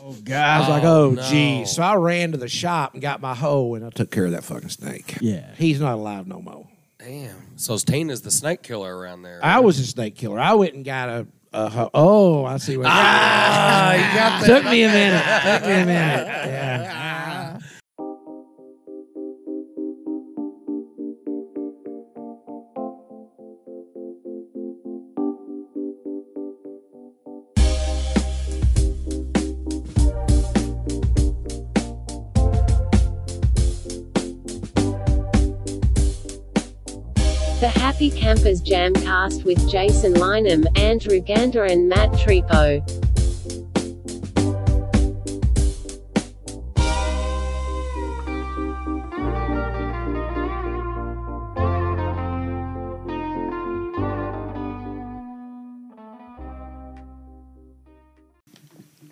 I was like, oh, no. geez. So I ran to the shop and got my hoe and I took care of that fucking snake. Yeah. He's not alive no more. Damn. So Tina's the snake killer around there. I was a snake killer. I went and got a, a hoe. Oh, I see what Ah, you got that. Took me a minute. Took me a minute. Yeah. Happy Campers Jamcast with Jason Lynham, Andrew Gander, and Matt Tripo.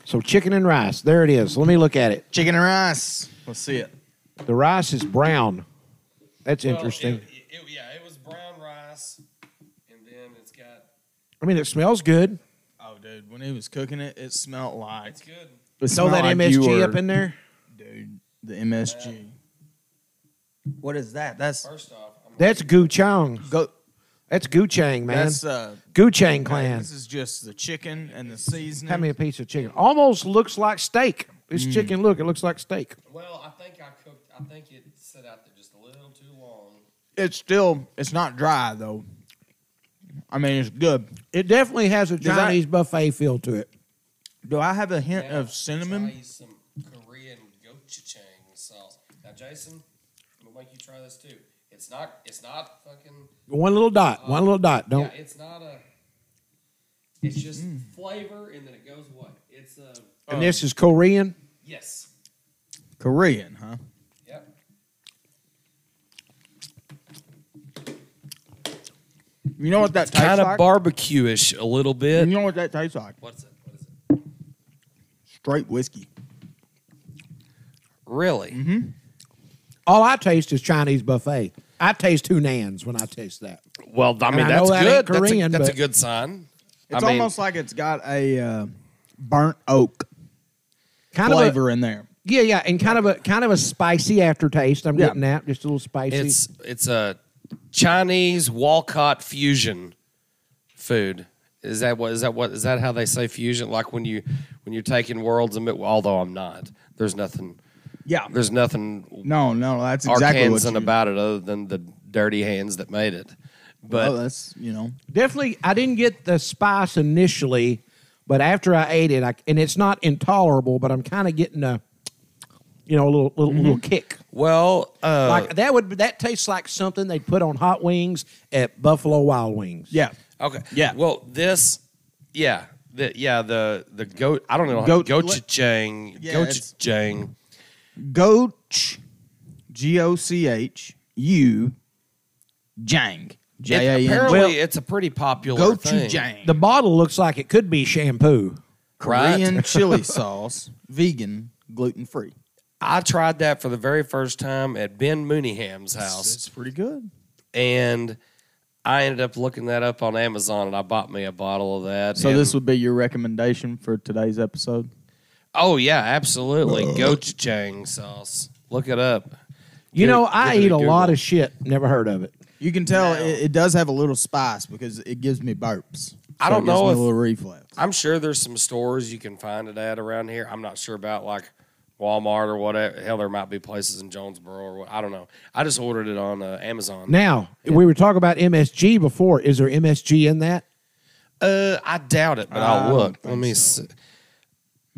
So chicken and rice. There it is. Let me look at it. Chicken and rice. Let's see it. The rice is brown. That's interesting. yeah, it was brown rice, and then it's got. I mean, it smells good. Oh, dude, when he was cooking it, it smelled like It's good. it Throw smelled that like you MSG were- up in there. dude. The MSG. What is that? That's First off, I'm That's Guchang. go. That's Guchang, man. That's uh. Guchang clan. This is just the chicken and the seasoning. Have me a piece of chicken. Almost looks like steak. This chicken, look, it looks like steak. well. I think I cooked. I think it set out there just a little too long. It's still. It's not dry though. I mean, it's good. It definitely has a Does that- Chinese buffet feel to it. Do I have a hint Now, of cinnamon? Try some Korean gochujang sauce. Now, Jason, I'm gonna make you try this too. It's not. It's not fucking. One little dot. One little dot. Don't. Yeah, it's not a. It's just mm. flavor, and then it goes away. It's a. And this is Korean. Yes. Korean, huh? You know what that tastes like? Kind of like? barbecue-ish a little bit. you know what that tastes like? What's it? What is it? Straight whiskey. Really? All I taste is Chinese buffet. I taste Hunans when I taste that. Well, I mean I know that's that good. ain't that's, a, Korean, that's a but- good sign. It's I mean, almost like it's got a uh, burnt oak Kind of a, flavor in there. yeah, yeah, and kind of a kind of a spicy aftertaste. I'm Yeah. getting that, just a little spicy. it's it's a Chinese Walcott fusion food. Is that what is that what is that how they say fusion? Like when you when you're taking worlds and although I'm not, there's nothing Yeah. there's nothing No, no, that's exactly what you, about it other than the dirty hands that made it. But Oh, that's you know. Definitely, I didn't get the spice initially, but after I ate it, I, and it's not intolerable, but I'm kind of getting a, you know, a little little, little mm-hmm. kick. Well, uh, Like that would that tastes like something they'd put on hot wings at Buffalo Wild Wings. Yeah. Okay. Yeah. Well, this, yeah, the yeah the the goat. I don't know Goat- gochujang Yeah, it's- gochujang. Goch G O C H U Jang. J A It- N. apparently, Well- it's a pretty popular thing. Gochujang. The bottle looks like it could be shampoo. Korean Right. chili sauce, vegan, gluten free. I tried that for the very first time at Ben Mooneyham's house, It's pretty good. and I ended up looking that up on Amazon, and I bought me a bottle of that. So and- this would be your recommendation for today's episode. oh yeah, absolutely, uh. gochujang sauce. Look it up. You Give know, I eat a Google. lot of shit. Never heard of it. You can tell Now- it, it does have a little spice because it gives me burps. I don't it gives know me if- a little reflex. I'm sure there's some stores you can find it at around here. I'm not sure about like Walmart or whatever. Hell, there might be places in Jonesboro or what. I don't know. I just ordered it on uh, Amazon. Now we were talking about MSG before. Is there MSG in that? Uh, I doubt it, but I I'll look. Let me so. see.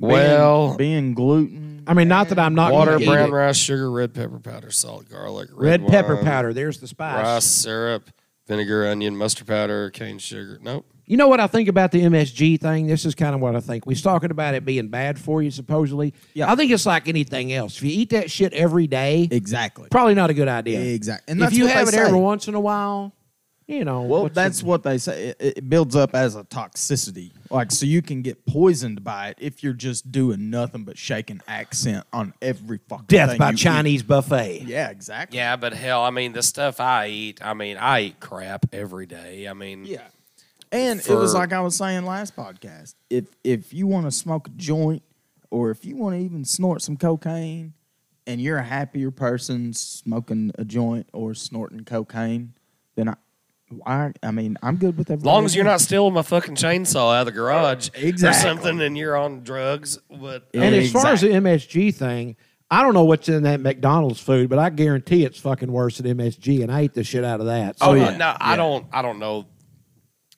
Well, being, gluten. I mean, not that I'm not water, eat brown it. rice, sugar, red pepper powder, salt, garlic, red red, pepper wine, powder. There's the spice. rice syrup, vinegar, onion, mustard powder, cane sugar. Nope. You know what I think about the MSG thing? This is kind of what I think. We was talking about it being bad for you, supposedly. Yeah. I think it's like anything else. If you eat that shit every day, Exactly. probably not a good idea. Exactly. And if you have it say. every once in a while, you know. Well, what's the- that's what they say. It, it builds up as a toxicity. Like, so you can get poisoned by it if you're just doing nothing but shaking accent on every fucking death thing by you eat. Chinese buffet. Yeah, exactly. Yeah, but hell, I mean, the stuff I eat, I mean, I eat crap every day. I mean, Yeah. And it was like I was saying last podcast. If if you want to smoke a joint or if you want to even snort some cocaine, and you're a happier person smoking a joint or snorting cocaine, then I, why? I mean, I'm good with everything. As everything. long as you're not stealing my fucking chainsaw out of the garage or something and you're on drugs. But And as far as the MSG thing, I don't know what's in that McDonald's food, but I guarantee it's fucking worse than MSG, and I ate the shit out of that. Oh So, yeah. yeah. No, I don't. I don't know.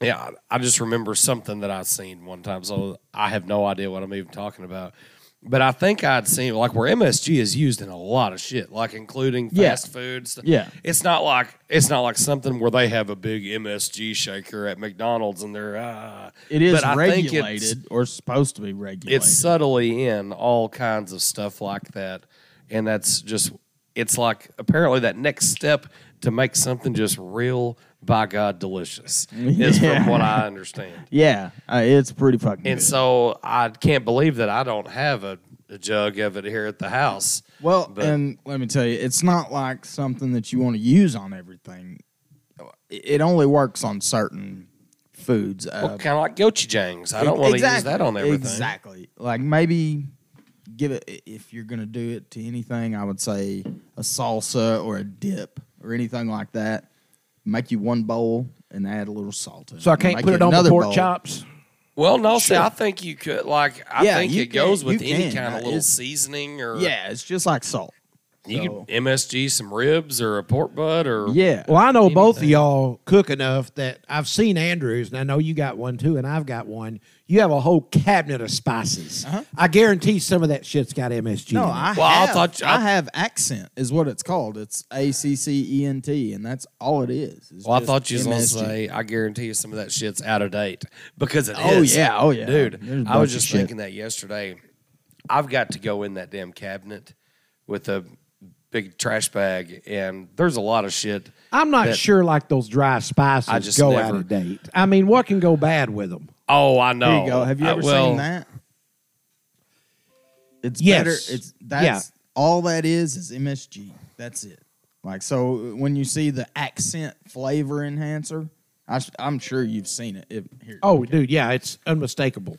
Yeah, I just remember something that I seen one time, so I have no idea what I'm even talking about. But I think I'd seen like where MSG is used in a lot of shit, like including Yeah. fast foods. Yeah. it's not like it's not like something where they have a big MSG shaker at McDonald's and they're ah. It is But I think it's- regulated or supposed to be regulated. it's subtly in all kinds of stuff like that and that's just it's like apparently that next step to make something just real by god delicious is Yeah. from what i understand yeah, uh, it's pretty fucking. and good. so i can't believe that i don't have a, a jug of it here at the house Well, But- and let me tell you, it's not like something that you want to use on everything. It only works on certain foods. Uh, well, kind of like gochujang i don't want to use that on everything Exactly. Like maybe give it if you're gonna do it to anything. I would say a salsa or a dip or anything like that. Make you one bowl and add a little salt in it. so I can't put it on the pork bowl. chops. well no see i think you could like i Yeah, think you it goes with any can. kind Uh, of little it's- seasoning or Yeah, it's just like salt. you So- could msg some ribs or a pork butt or Yeah. Well, I know both of y'all cook enough that I've seen Andrews, and I know you got one too, and I've got one. You have a whole cabinet of spices. Uh-huh. I guarantee some of that shit's got MSG. No, in it. I Well, I have. thought- I, I- have accent is what it's called. It's A C C E N T, and that's all it is. It's Well, I thought you was going to say, I guarantee you some of that shit's out of date because it oh, is. Oh, yeah, oh, yeah. Dude, There's a I bunch was just thinking that yesterday. I've got to go in that damn cabinet with a big trash bag, and there's a lot of shit. I'm not that- sure like those dry spices I just go never- out of date. I mean, what can go bad with them? Oh, I know. Here you go. Have you Uh, ever well, seen that? It's Yes. better. It's that's Yeah. all that is is MSG. That's it. Like so, when you see the accent flavor enhancer, I, am sure you've seen it. If, here, Oh, dude, yeah, it's unmistakable.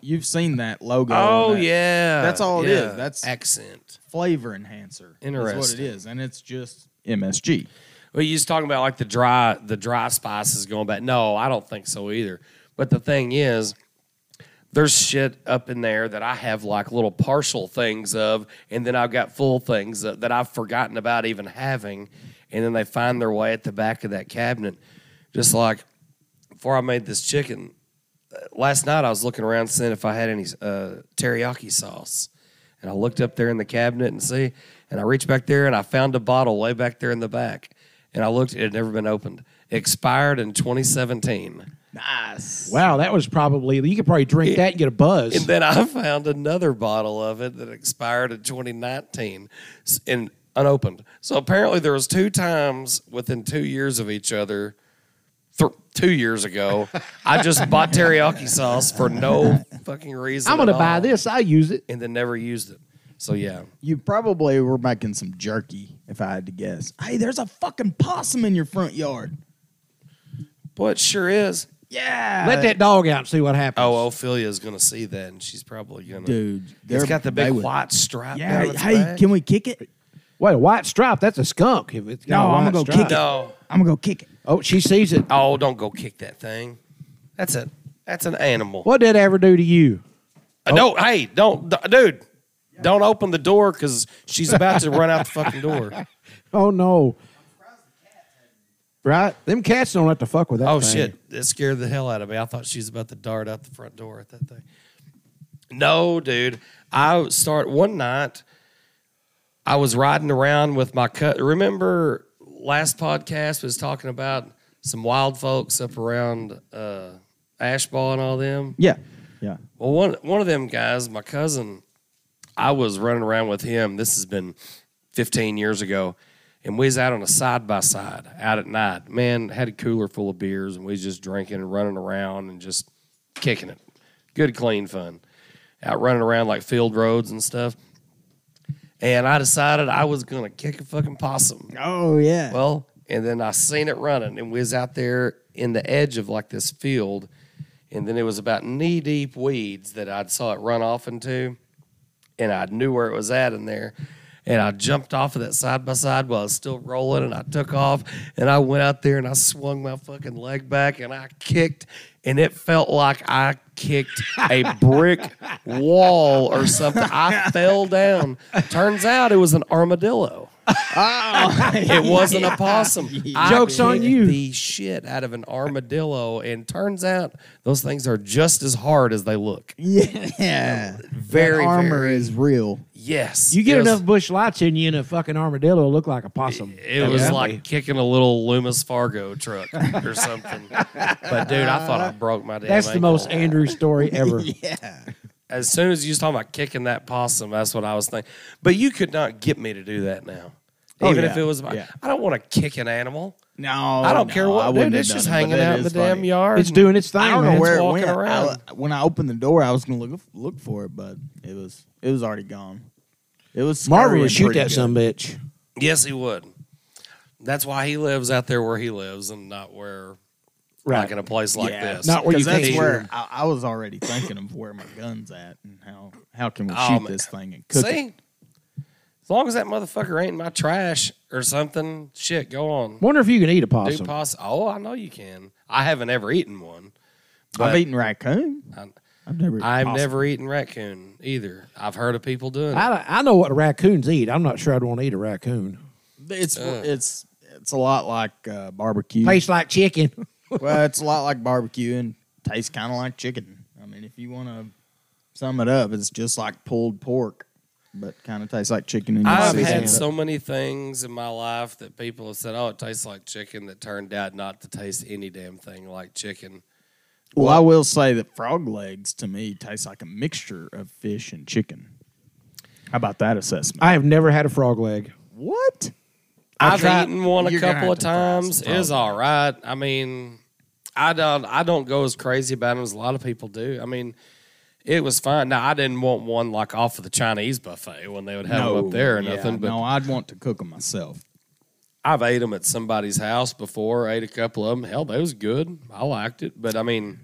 You've seen that logo. Oh that yeah, That's all it yeah. is. That's- accent. flavor enhancer. Interesting. Is what it is, and it's just MSG. Well, you was talking about like the dry the dry spices going back. No, I don't think so either. But the thing is, there's shit up in there that I have like little partial things of, and then I've got full things that, that I've forgotten about even having, and then they find their way at the back of that cabinet. Just like before I made this chicken, last night I was looking around seeing if I had any uh, teriyaki sauce, and I looked up there in the cabinet and see, and I reached back there and I found a bottle way back there in the back, and I looked, it had never been opened, expired in 2017. Nice. Wow, that was probably you could probably drink that and get a buzz. And then I found another bottle of it that expired in 2019 and unopened. So apparently there was two times within two years of each other. Th- two years ago, I just bought teriyaki sauce for no fucking reason. I'm going to at buy all, this. I use it. and then never used it. So yeah, You probably were making some jerky, if I had to guess. Hey, there's a fucking possum in your front yard. boy, it sure is. Yeah. Let that dog out and see what happens. Oh, Ophelia's gonna see that, and she's probably gonna. dude. it's they're- got the they big would- white stripe. Yeah. down its Hey, back. can we kick it? Wait, a white stripe? That's a skunk. If it's got No, a I'm gonna go stripe. kick it. No. I'm gonna go kick it. Oh, she sees it. Oh, don't go kick that thing. That's a that's an animal. What did that ever do to you? Uh, No, hey, don't, d- dude, don't open the door because she's about to run out the fucking door. Oh no! Right? Them cats don't have to fuck with that. Oh thing. shit, that scared the hell out of me. I thought she was about to dart out the front door at that thing. No, dude, I start one night. I was riding around with my cut. Remember last podcast was talking about some wild folks up around uh, Ashball and all them. Yeah. Yeah. Well, one one of them guys, my cousin, I was running around with him. This has been 15 years ago, and we was out on a side by side out at night. Man, had a cooler full of beers, and we was just drinking and running around and just kicking it. Good, clean fun. Out running around like field roads and stuff. And I decided I was gonna kick a fucking possum. Oh yeah. Well, and then I seen it running, and we was out there in the edge of like this field, and then it was about knee deep weeds that I saw it run off into. and I knew where it was at in there. And I jumped off of that side by side while I was still rolling, and I took off, and I went out there and I swung my fucking leg back, and I kicked, and it felt like I kicked a brick wall or something. I fell down. Turns out it was an armadillo. It wasn't a possum. I Joke's on kicked you. The shit out of an armadillo, and turns out those things are just as hard as they look. Yeah. Very, That armor very- is real. Yes, You get it was- enough Busch Lights in you, and a fucking armadillo will look like a possum. It was Yeah. like kicking a little Loomis Fargo truck or something. but dude, I thought I broke my damn. That's the most Andrew story ever. Yeah. As soon as you was talking about kicking that possum, that's what I was thinking. But you could not get me to do that now. Oh, Even yeah. if it was, Yeah. I don't want to kick an animal. No, I don't no, care what, wouldn't dude. It's just it, hanging out in the is damn yard. It's doing its thing, I don't man. know where it walking went. around. I, when I opened the door, I was gonna look look for it, but it was it was already gone. It was Marvin scurrying would shoot that good. some bitch. Yes, he would. That's why he lives out there where he lives, and not where, Right. like in a place like Yeah. this. Not where you that's can't shoot where 'em. I, I was already thinking of where my gun's at and how how can we Oh, shoot man. this thing and cook it. See, as long as that motherfucker ain't in my trash or something, shit, go on. Wonder if you can eat a Do possum. possum. Oh, I know you can. I haven't ever eaten one. I've eaten raccoon. I- I've never. eaten I've possum. never eaten raccoon either. I've heard of people doing it. I, I know what raccoons eat. I'm not sure I'd want to eat a raccoon. It's Ugh. it's it's a lot like uh, barbecue. Tastes like chicken. well, it's a lot like barbecue and tastes kind of like chicken. I mean, if you want to sum it up, it's just like pulled pork, but kind of tastes like chicken. And you I've had it. so many things in my life that people have said, "Oh, it tastes like chicken," that turned out not to taste any damn thing like chicken. Well, I will say that frog legs to me taste like a mixture of fish and chicken. How about that assessment? I have never had a frog leg. what? I've tried- eaten one a couple of to try some times. It's all right. I mean, I don't I don't go as crazy about them as a lot of people do. I mean, it was fine. Now I didn't want one like off of the Chinese buffet when they would have them up there or yeah, nothing. But no, I'd want to cook them myself. I've ate them at somebody's house before. Ate a couple of them. Hell, they was good. I liked it, but I mean,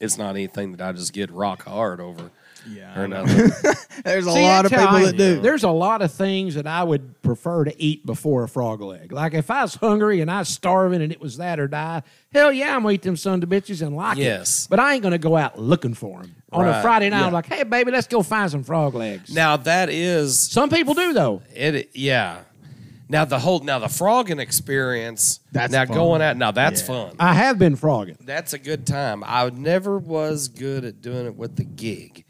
it's not anything that I just get rock hard over Yeah, or nothing. there's a See, lot of that's how people I- that do. There's a lot of things that I would prefer to eat before a frog leg. Like if I was hungry and I was starving and it was that or die, hell yeah, I'm gonna eat them son of bitches and like Yes. it. But I ain't gonna go out looking for them on Right. a Friday night. I'm like, hey baby, let's go find some frog legs. now that is some people do though. it. Yeah. Now the whole now the frogging experience. That's now fun. going out. Now that's Yeah. fun. I have been frogging. That's a good time. I never was good at doing it with the gig.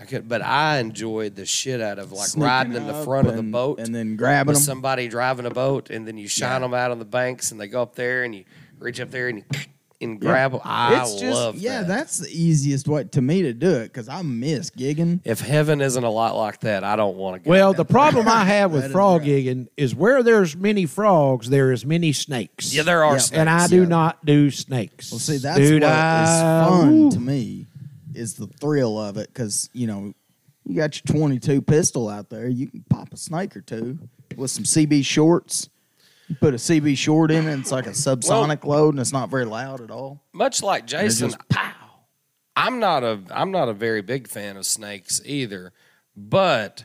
I could, but I enjoyed the shit out of like Sneaking riding in the up front of the and- boat and then grabbing with them. somebody driving a boat, and then you shine them out on the banks, and they go up there, and you reach up there and you and grab them. I it's just love yeah, that. that's the easiest way to me to do it because I miss gigging. If heaven isn't a lot like that, I don't want to go. Well, the problem I have with frog right. gigging is where there's many frogs, there is many snakes. yeah, there are Yeah. snakes. and I do yeah. not do snakes. Well, see, that's Dude, what is I- fun ooh. to me is the thrill of it because you know you got your 22 pistol out there, you can pop a snake or two with some CB shorts. You put a CB short in it, and it's like a subsonic load, and it's not very loud at all. Much like Jason, just pow. I'm not a I'm not a very big fan of snakes either. But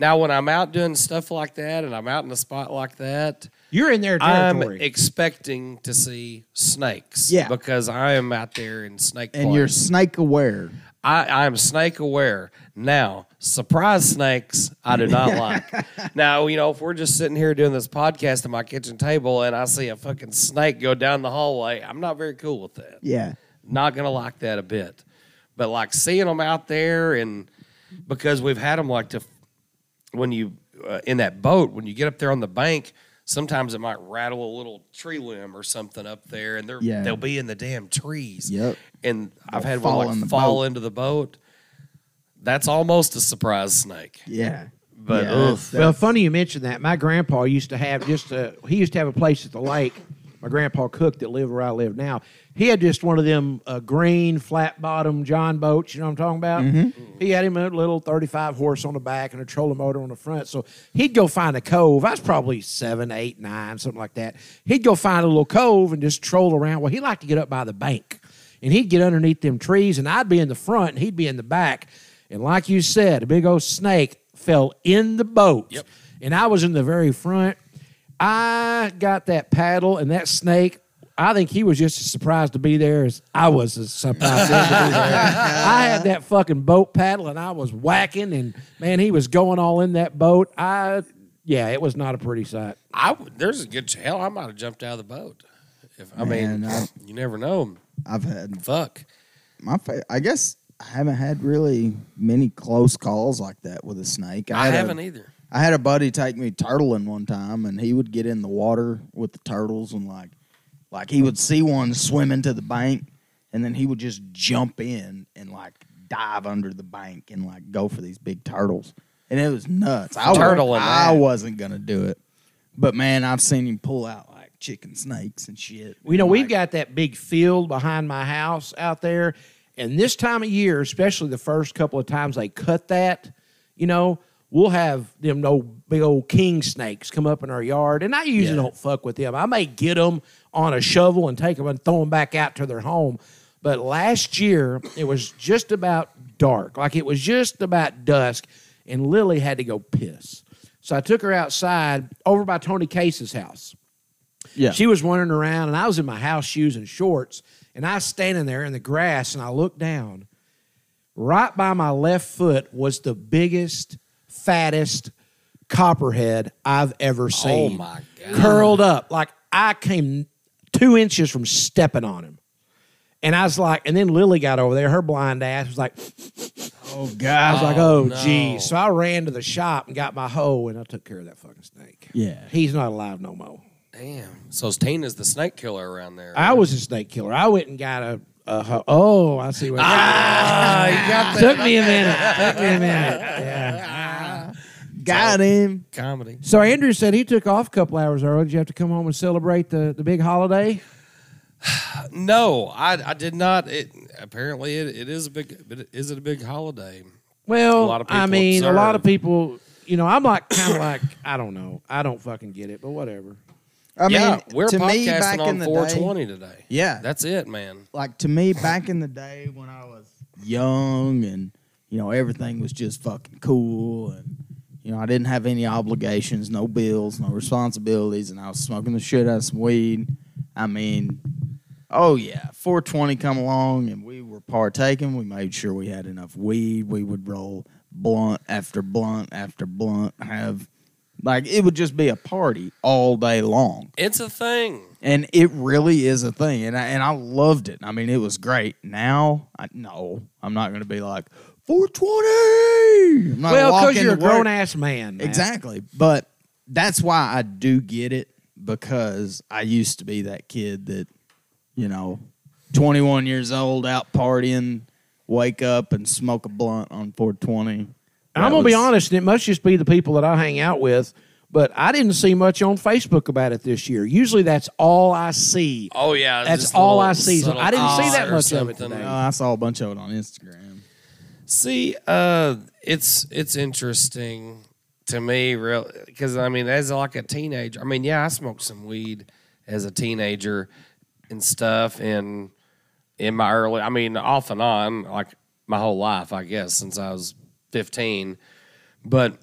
now when I'm out doing stuff like that and I'm out in a spot like that, You're in their I'm expecting to see snakes. Yeah. Because I am out there in snake And you're snake aware. I, I'm snake aware. Now, surprise snakes, I do not like. Now, you know, if we're just sitting here doing this podcast at my kitchen table and I see a fucking snake go down the hallway, I'm not very cool with that. Yeah. Not gonna like that a bit. But like seeing them out there, and because we've had them like to when you uh, in that boat when you get up there on the bank. Sometimes it might rattle a little tree limb or something up there, and they're Yeah. they'll be in the damn trees. Yep. And I've had fall one like fall boat. into the boat. That's almost a surprise snake. Yeah. But, yeah, ugh. that's- well, funny you mentioned that. My grandpa used to have just a. He used to have a place at the lake. My grandpa Cook that lived where I live now. He had just one of them uh, green flat bottom John boats. You know what I'm talking about? Mm-hmm. He had him a little 35 horse on the back and a trolling motor on the front. So he'd go find a cove. I was probably seven, eight, nine, something like that. He'd go find a little cove and just troll around. Well, he liked to get up by the bank, and he'd get underneath them trees, and I'd be in the front, and he'd be in the back. And like you said, a big old snake fell in the boat. Yep. And I was in the very front. I got that paddle and that snake. I think he was just as surprised to be there as I was as surprised to be there. I had that fucking boat paddle and I was whacking and man, he was going all in that boat. I yeah, it was not a pretty sight. I would- there's a good hell. I might have jumped out of the boat. If I Man, mean, I- you never know. I've had Fuck. my. Fa- I guess I haven't had really many close calls like that with a snake. I had a- haven't either. I had a buddy take me turtling one time, and he would get in the water with the turtles, and like, like he would see one swimming to the bank, and then he would just jump in and like dive under the bank and like go for these big turtles, and it was nuts. I, wa- Turtling I wasn't gonna do it, but man, I've seen him pull out like chicken snakes and shit. You know, And, we've like, got that big field behind my house out there. And this time of year, especially the first couple of times they cut that, you know, we'll have them no big old king snakes come up in our yard. And I usually Yeah. don't fuck with them. I may get them on a shovel and take them and throw them back out to their home. But last year, it was just about dark. Like it was just about dusk. And Lily had to go piss. So I took her outside over by Tony Case's house. yeah, She was wandering around, and I was in my house shoes and shorts, and I was standing there in the grass, and I looked down. Right by my left foot was the biggest, fattest copperhead I've ever oh seen. Oh my god. Curled up like I came two inches from stepping on him. And I was like, and then Lily got over there. Her blind ass was like, oh god!" I was like, oh, oh no. geez. So I ran to the shop and got my hoe, and I took care of that fucking snake. yeah. He's not alive no more. Damn. So Tina's the snake killer around there. I was a snake killer. I went and got a. a ho- oh, I see what. Ah, you got Took me a minute. Took me a minute. Yeah. Got him. comedy. So Andrew said he took off a couple hours early. Did you have to come home and celebrate the, the big holiday? No, I, I did not. It apparently it, it is a big. But is it a big holiday? Well, A lot of I people mean, a lot of people. You know, I'm like kind of like I don't know. I don't fucking get it, but whatever. I yeah, mean, we're to me, back in on the 420 day, today. Yeah, That's it, man. like to me back in the day when I was young and you know everything was just fucking cool and you know I didn't have any obligations, no bills, no responsibilities, and I was smoking the shit out of some weed. I mean, oh yeah, 420 come along and we were partaking. We made sure we had enough weed. We would roll blunt after blunt after blunt. Have like it would just be a party all day long It's a thing. and it really is a thing, and I, and I loved it. I mean, it was great. Now, I, no, I'm not going to be like 420. I'm not Well, walking because you're a grown ass man. Matt. Exactly, but that's why I do get it because I used to be that kid that, you know, 21 years old, out partying, wake up and smoke a blunt on 420. I'm gonna be honest, and it must just be the people that I hang out with. But I didn't see much on Facebook about it this year. Usually, that's all I see. Oh yeah, That's all I see. So I didn't see that or much of it something. today. No, I saw a bunch of it on Instagram. See, uh, it's it's interesting to me, real because I mean, as like a teenager, I mean, yeah, I smoked some weed as a teenager and stuff, and in my early, I mean, off and on, like my whole life, I guess, since I was fifteen, but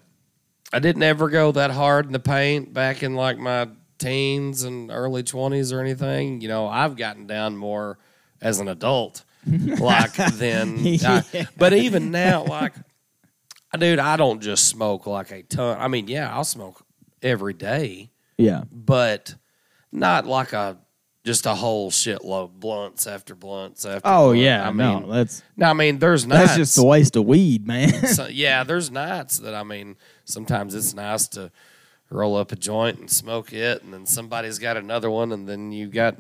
I didn't ever go that hard in the paint back in like my teens and early twenties or anything. You know, I've gotten down more as an adult, like than. I- but even now, like, dude, I don't just smoke like a ton. I mean, yeah, I'll smoke every day, Yeah. but not like a just a whole shitload blunts after blunts after. Oh blunt. yeah. I no, mean, that's no, I mean, there's nights. that's just a waste of weed, man. so, yeah, there's nights that I mean, sometimes it's nice to roll up a joint and smoke it, and then somebody's got another one, and then you got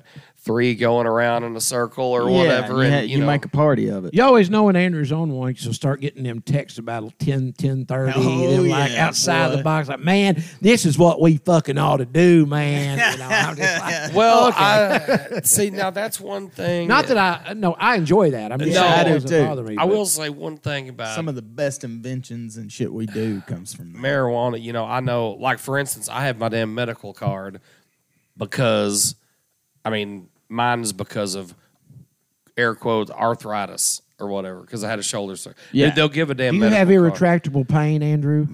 three going around in a circle or Yeah, whatever, you, and you, you know, make a party of it. You always know when Andrew's on one, so start getting them texts about 10, 10 30, Oh, them like outside boy. the box, like, man, this is what we fucking ought to do, man. You know, I'm just like, well, I see now that's one thing. not that I, no, I enjoy that. I'm just No, I it do too. bother me. I will say one thing about Some of the best inventions and shit we do comes from that. marijuana, you know, I know, like for instance, I have my damn medical card because, I mean, mine's because of air quotes arthritis. or whatever because I had a shoulder surgery. Yeah. They'll give a damn. Do you have medical card. irretractable pain, Andrew?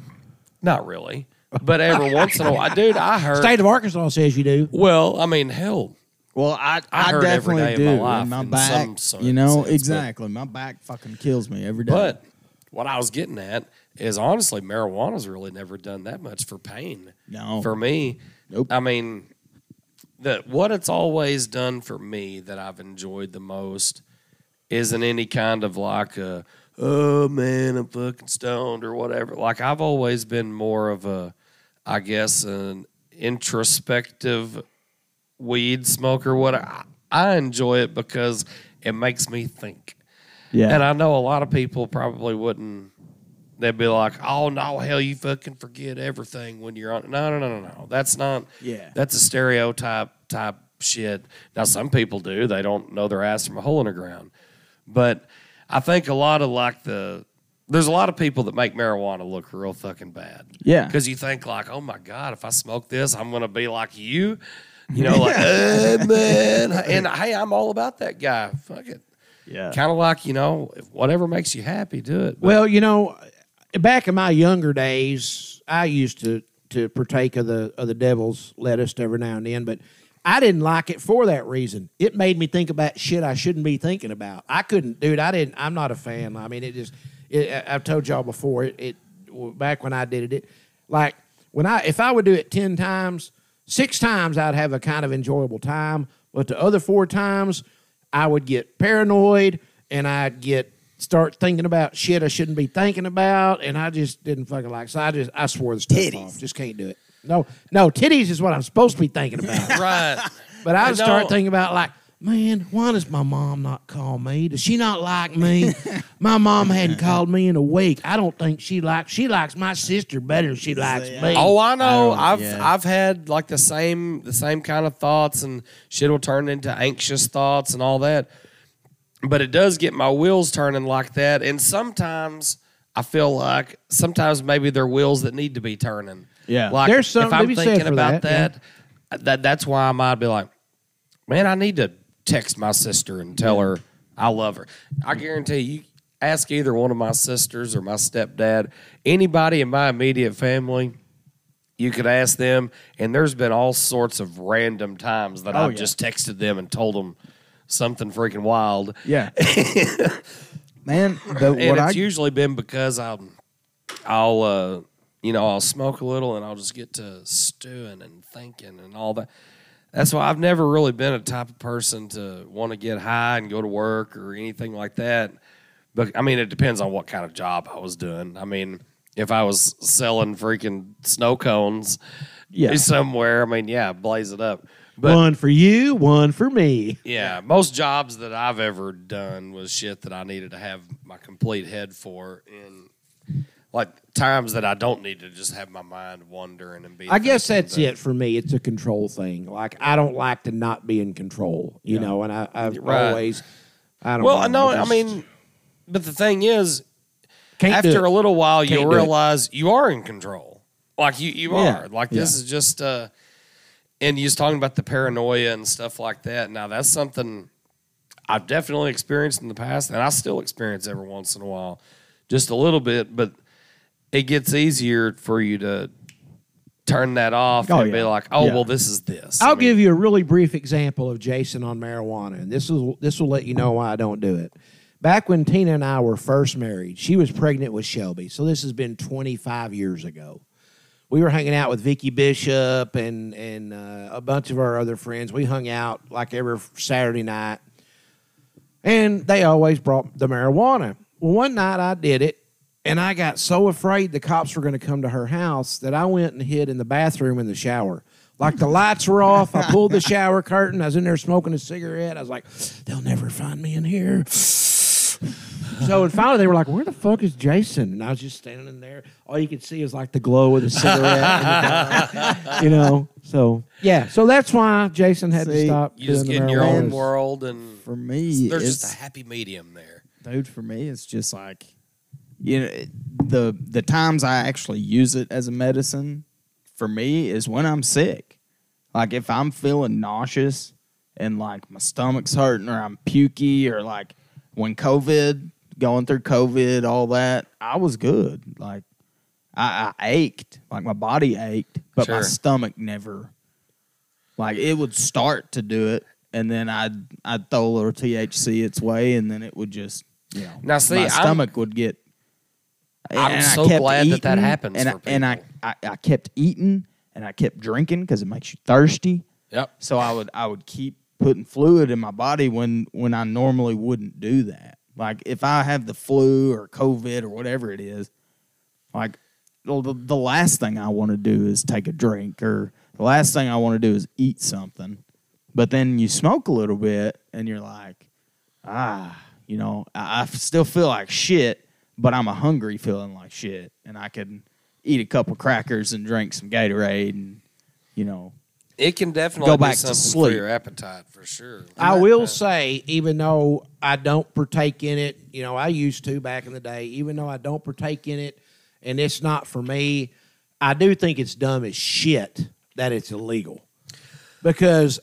Not really, but every once in a while, dude, I heard. State of Arkansas says you do. well, I mean, hell, Well, I, I I, hurt every definitely day of do. my life my back, some sort you know, sense, but- exactly. My back fucking kills me every day. But what I was getting at is honestly, marijuana's really never done that much for pain. No. For me, Nope. I mean, that what it's always done for me that I've enjoyed the most isn't any kind of like a oh man, I'm fucking stoned or whatever. Like I've always been more of a, I guess, an introspective weed smoker. What I, I enjoy it because it makes me think. yeah, And I know a lot of people probably wouldn't. They'd be like, "Oh no, hell, you fucking forget everything when you're on." No, no, no, no, no. That's not. Yeah. That's a stereotype type shit. Now, some people do. They don't know their ass from a hole in the ground. But I think a lot of like the there's a lot of people that make marijuana look real fucking bad. Yeah. Because you think like, oh my god, if I smoke this, I'm gonna be like you. You know, like, hey man, and hey, I'm all about that guy. Fuck it yeah. kind of like you know if whatever makes you happy do it But Well, you know, back in my younger days, I used to to partake of the of the devil's lettuce every now and then, but I didn't like it for that reason. It made me think about shit I shouldn't be thinking about. I couldn't, dude. I didn't. I'm not a fan. I mean, it just. It, I've told y'all before. It, it back when I did it, it like when I if I would do it ten times, six times I'd have a kind of enjoyable time, but the other four times I would get paranoid and I'd get start thinking about shit I shouldn't be thinking about, and I just didn't fucking like. So I just I swore the stuff Titties. off. Just can't do it. No, no, titties is what I'm supposed to be thinking about. right But I would No. start thinking about like, man, why does my mom not call me? Does she not like me? my mom hadn't called me in a week. I don't think she likes. She likes my sister better than she likes me. oh i know Um, I've yeah. i've had like the same the same kind of thoughts and shit will turn into anxious thoughts and all that but it does get my wheels turning like that and sometimes i feel like sometimes maybe they're wheels that need to be turning Yeah. like There's if i'm thinking about that, that, that that's why i might be like man, I need to text my sister and tell her I love her. I guarantee you, ask either one of my sisters or my stepdad, anybody in my immediate family, you could ask them, and there's been all sorts of random times that Oh, I've yeah. just texted them and told them something freaking wild. Yeah. Man, the, And what it's I usually been because I'm, I'll, uh, you know, I'll smoke a little and I'll just get to stewing and thinking and all that. That's why I've never really been a type of person to want to get high and go to work or anything like that. But I mean, it depends on what kind of job I was doing. I mean, if I was selling freaking snow cones Yeah. somewhere, I mean, yeah, blaze it up. But one for you, one for me. yeah, most jobs that I've ever done was shit that I needed to have my complete head for and like times that I don't need to just have my mind wandering and be. I guess that's that- it for me. It's a control thing. Like I don't like to not be in control, you know. And I, I've Right. always, I don't. Well, I know. I just mean, but the thing is, can't after a little while, Can't you'll do it. realize you are in control. Like you, you Yeah. are. Like this is just. uh And you was talking about the paranoia and stuff like that. Now that's something I've definitely experienced in the past, and I still experience every once in a while, just a little bit. But it gets easier for you to turn that off Oh, and be like, "Oh, Yeah. well, this is this." I'll give you a really brief example of Jason on marijuana, and this will this will let you know why I don't do it. Back when Tina and I were first married, she was pregnant with Shelby, so this has been 25 years ago. We were hanging out with Vicky Bishop and and uh, a bunch of our other friends. We hung out like every Saturday night, and they always brought the marijuana. Well, one night I did it, and I got so afraid the cops were going to come to her house that I went and hid in the bathroom in the shower. Like the lights were off, I pulled the shower curtain. I was in there smoking a cigarette. I was like, "They'll never find me in here." So and finally they were like, "Where the fuck is Jason?" And I was just standing in there. All you could see is like the glow of the cigarette, the you know. So yeah, so that's why Jason had to stop You just doing get the in your own world, and for me, there's it's, just a happy medium there. dude. For me, it's just like you know the the times I actually use it as a medicine. For me, is when I'm sick. Like if I'm feeling nauseous and like my stomach's hurting or I'm pukey or like when COVID, going through COVID, all that, I was good. Like I, I ached, like my body ached, but my stomach never. Like it would start to do it, and then I'd I'd throw a little THC its way, and then it would just you know. Now, see, my I'm- stomach would get. I'm so glad that that happens and I, and I. I I kept eating and I kept drinking because it makes you thirsty. Yep. So I would I would keep putting fluid in my body when when I normally wouldn't do that. Like if I have the flu or COVID or whatever it is, like the, the last thing I want to do is take a drink or the last thing I want to do is eat something. But then you smoke a little bit and you're like, ah, you know, I, I still feel like shit, but I'm a hungry feeling like shit, and I can eat a couple crackers and drink some Gatorade and you know It can definitely Go be back to sleep. for your appetite for sure. I will say, even though I don't partake in it, you know, I used to back in the day, even though I don't partake in it and it's not for me, I do think it's dumb as shit that it's illegal. Because,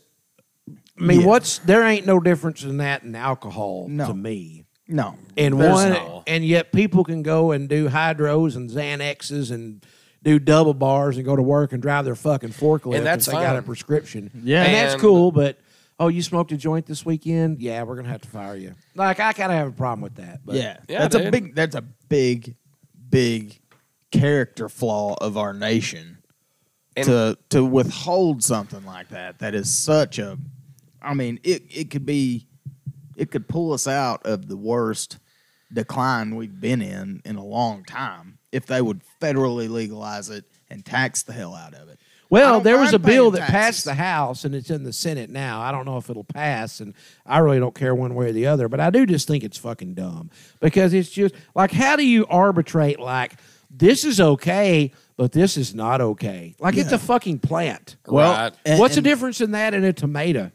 I mean, Yeah. what's, there ain't no difference in that and alcohol No. to me. no. And There's one, no- and yet people can go and do hydros and Xanaxes and do double bars and go to work and drive their fucking forklift And that's if they got a prescription. Yeah. and that's cool. But oh, you smoked a joint this weekend? Yeah, we're gonna have to fire you. Like I kind of have a problem with that. But yeah, Yeah, that's a big that's a big big character flaw of our nation And- to to withhold something like that that is such a I mean it it could be it could pull us out of the worst decline we've been in in a long time if they would federally legalize it and tax the hell out of it. Well, there was a bill paying that passed the House and it's in the Senate now. I don't know if it'll pass, and I really don't care one way or the other. But I do just think it's fucking dumb because it's just like, how do you arbitrate like this is okay, but this is not okay? Like it's a fucking plant. Well, Right. and- What's the difference in that and a tomato?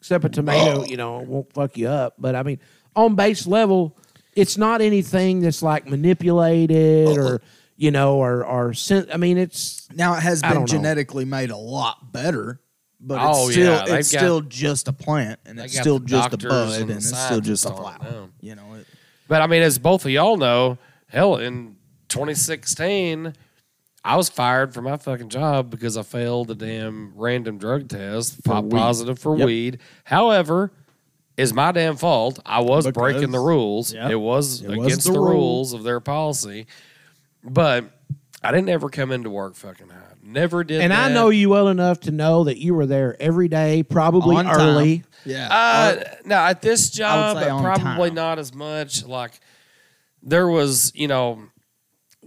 Except a tomato, oh. you know, won't fuck you up. But I mean, on base level, it's not anything that's like manipulated uh-uh. or you know, or or sen- I mean, it's Now it has been don't know. genetically made a lot better, but Oh, it's still yeah, they've it's got- still just a plant and it's still just a doctors bud and and it's still just a scientists on flower. now. You know, it, But I mean, as both of y'all know, hell, in 2016, I was fired from my fucking job because I failed a damn random drug test, pop positive for Yep. weed. However, is my damn fault. I was Because- breaking the rules. Yep. It was It was against the the, rule. rules of their policy. But I didn't ever come into work fucking high. Never did. And I know you well enough to know that you were there every day, probably On time. early. yeah. Uh, no, at this job, say on probably time. not as much. Like there was, you know,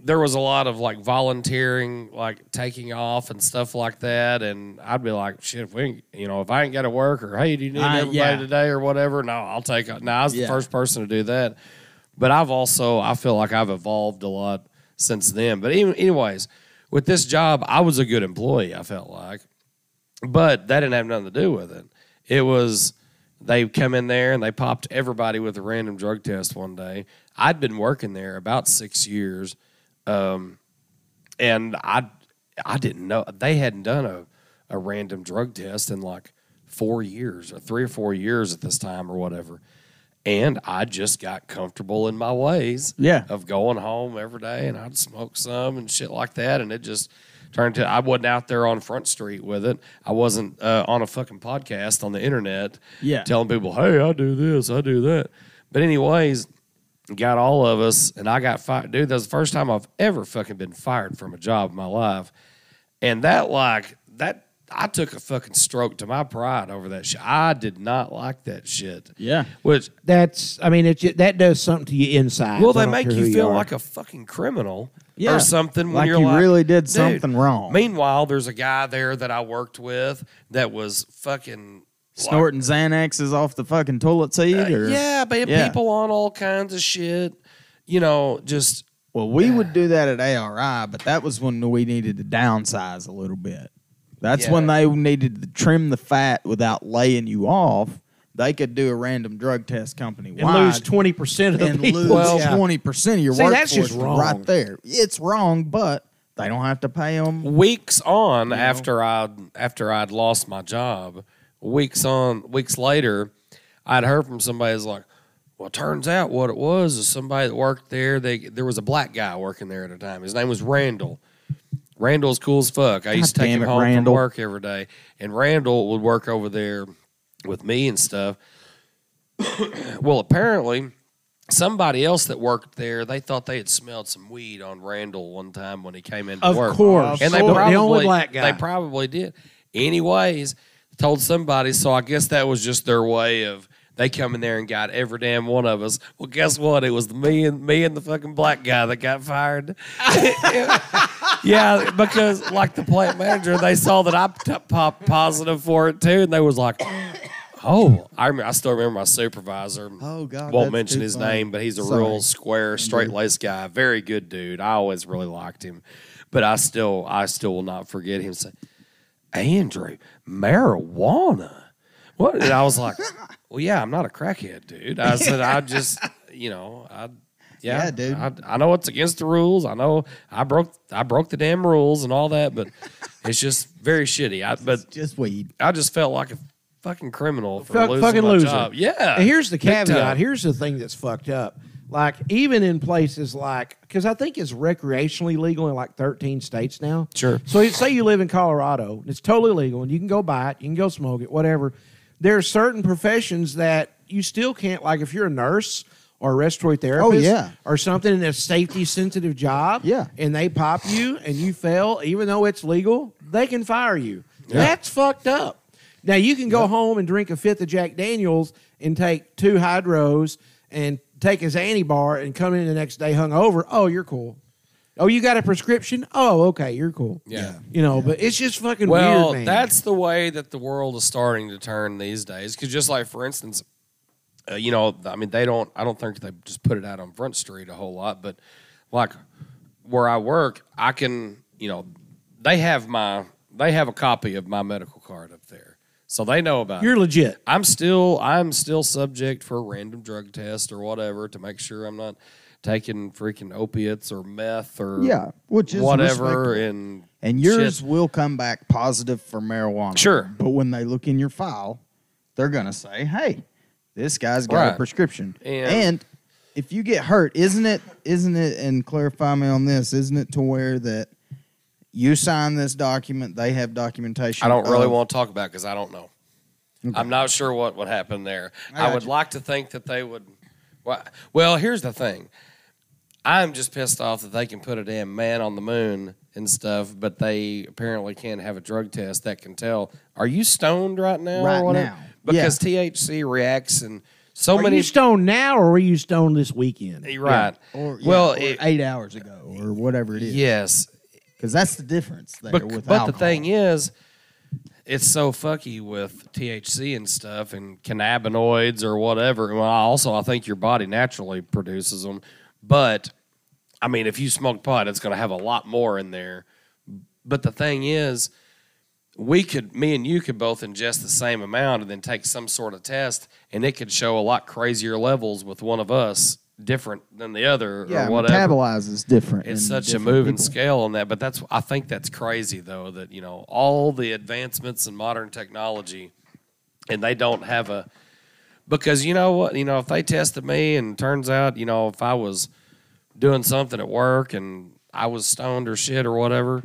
there was a lot of like volunteering, like taking off and stuff like that. And I'd be like, shit, if we, ain't, you know, if I ain't got to work or hey, do you need Uh, everybody yeah. today or whatever? No, I'll take. it. No, I was Yeah. the first person to do that. But I've also, I feel like I've evolved a lot since then. But even, anyways, with this job, I was a good employee. I felt like, but that didn't have nothing to do with it. It was they come in there and they popped everybody with a random drug test one day. I'd been working there about six years, um, and I I didn't know they hadn't done a, a random drug test in like four years or three or four years at this time or whatever. And I just got comfortable in my ways Yeah. of going home every day and I'd smoke some and shit like that. And it just turned to I wasn't out there on Front Street with it. I wasn't uh, on a fucking podcast on the internet Yeah. telling people, hey, I do this, I do that. But, anyways, got all of us and I got fired. Dude, that's the first time I've ever fucking been fired from a job in my life. And that, like, that. I took a fucking stroke to my pride over that shit. I did not like that shit. Yeah. Which That's, I mean, it that does something to you inside. well, I they don't make care you feel are. like a fucking criminal Yeah. or something when Like you're you like, really did "Dude." something wrong. Meanwhile, there's a guy there that I worked with that was fucking Snorting Xanaxes off the fucking toilet seat, like, or Uh, yeah, but Yeah. people on all kinds of shit. You know, just Well, we would do that at ARI, but that was when we needed to downsize a little bit. That's when they needed to trim the fat without laying you off. They could do a random drug test company and lose 20% of the and people. lose Yeah. twenty percent of your See, workforce that's just wrong. right there. It's wrong, but they don't have to pay them. weeks on know? after I after I'd lost my job, weeks on weeks later, I'd heard from somebody who's like, Well, it turns out what it was is somebody that worked there. They there was a black guy working there at the time. His name was Randall. Randall's cool as fuck. I used to take him it, home Randall. from work every day, and Randall would work over there with me and stuff. well, apparently, somebody else that worked there, they thought they had smelled some weed on Randall one time when he came in. Of work. course. and they The probably only black guy. They probably did. Anyways, told somebody. So I guess that was just their way of they come in there and got every damn one of us. Well, guess what? It was me and me and the fucking black guy that got fired. yeah, because like the plant manager, they saw that I t- popped positive for it too, and they was like. Oh, I remember, I still remember my supervisor. Oh, God, won't mention his funny. name, but he's a Sorry. real square, mm-hmm. straight laced guy, very good dude. I always really liked him, but I still, I still will not forget him saying, "Andrew, marijuana." What? And I was like, "Well, yeah, I'm not a crackhead, dude." I said, "I just, you know, I." Yeah, Yeah, dude. I, I know it's against the rules. I know I broke I broke the damn rules and all that, but it's just very shitty. I, but Just weed. I just felt like a fucking criminal for Fuck- losing fucking my loser. job. Yeah. And here's the caveat. Here's the thing that's fucked up. Like even in places like, because I think it's recreationally legal in like 13 states now. Sure. So say you live in Colorado, and it's totally legal, and you can go buy it, you can go smoke it, whatever. There are certain professions that you still can't. Like if you're a nurse or a respiratory oh, therapist, Oh, yeah. or something in a safety sensitive job, Yeah. and they pop you and you fail, even though it's legal, they can fire you. That's fucked up. Now you can go home and drink a fifth of Jack Daniels and take two hydros and take his anti-bar and come in the next day hungover. Oh, you're cool. Oh, you got a prescription? Oh, okay, you're cool. Yeah. You know, but it's just fucking Well, weird, man. that's the way that the world is starting to turn these days. Because just like, for instance, uh, you know, I mean, they don't. I don't think they just put it out on Front Street a whole lot, but like where I work, I can, you know, they have my, they have a copy of my medical card up there, so they know about. you're it. legit. I'm still, I'm still subject for a random drug test or whatever to make sure I'm not taking freaking opiates or meth or Yeah, which is whatever respectable. and And yours shit. will come back positive for marijuana. Sure. But when they look in your file, they're going to say, hey, this guy's got Right. a prescription. And- And, if you get hurt, isn't it, isn't it, and clarify me on this, isn't it to where that you sign this document, they have documentation? I don't really of- want to talk about because I don't know. I'm not sure what would happen there. I I, would you. like to think that they would. Well, well, here's the thing. I'm just pissed off that they can put a damn man on the moon and stuff, but they apparently can't have a drug test that can tell. Are you stoned right now? Right now. Because THC reacts and so Are many. you stoned now or were you stoned this weekend? Eh, right. Or, yeah, well, or it- eight hours ago or whatever it is. yes, Because that's the difference there But, with but the thing is, it's so fucky with THC and stuff and cannabinoids or whatever. Well, also, I think your body naturally produces them. But, I mean, if you smoke pot, it's going to have a lot more in there. But the thing is, we could, me and you could both ingest the same amount and then take some sort of test, and it could show a lot crazier levels with one of us different than the other yeah, or whatever metabolizes different. it's such a moving people. scale on that but that's i think that's crazy though that you know all the advancements in modern technology and they don't have a because you know what you know if they tested me and turns out you know if i was doing something at work and i was stoned or shit or whatever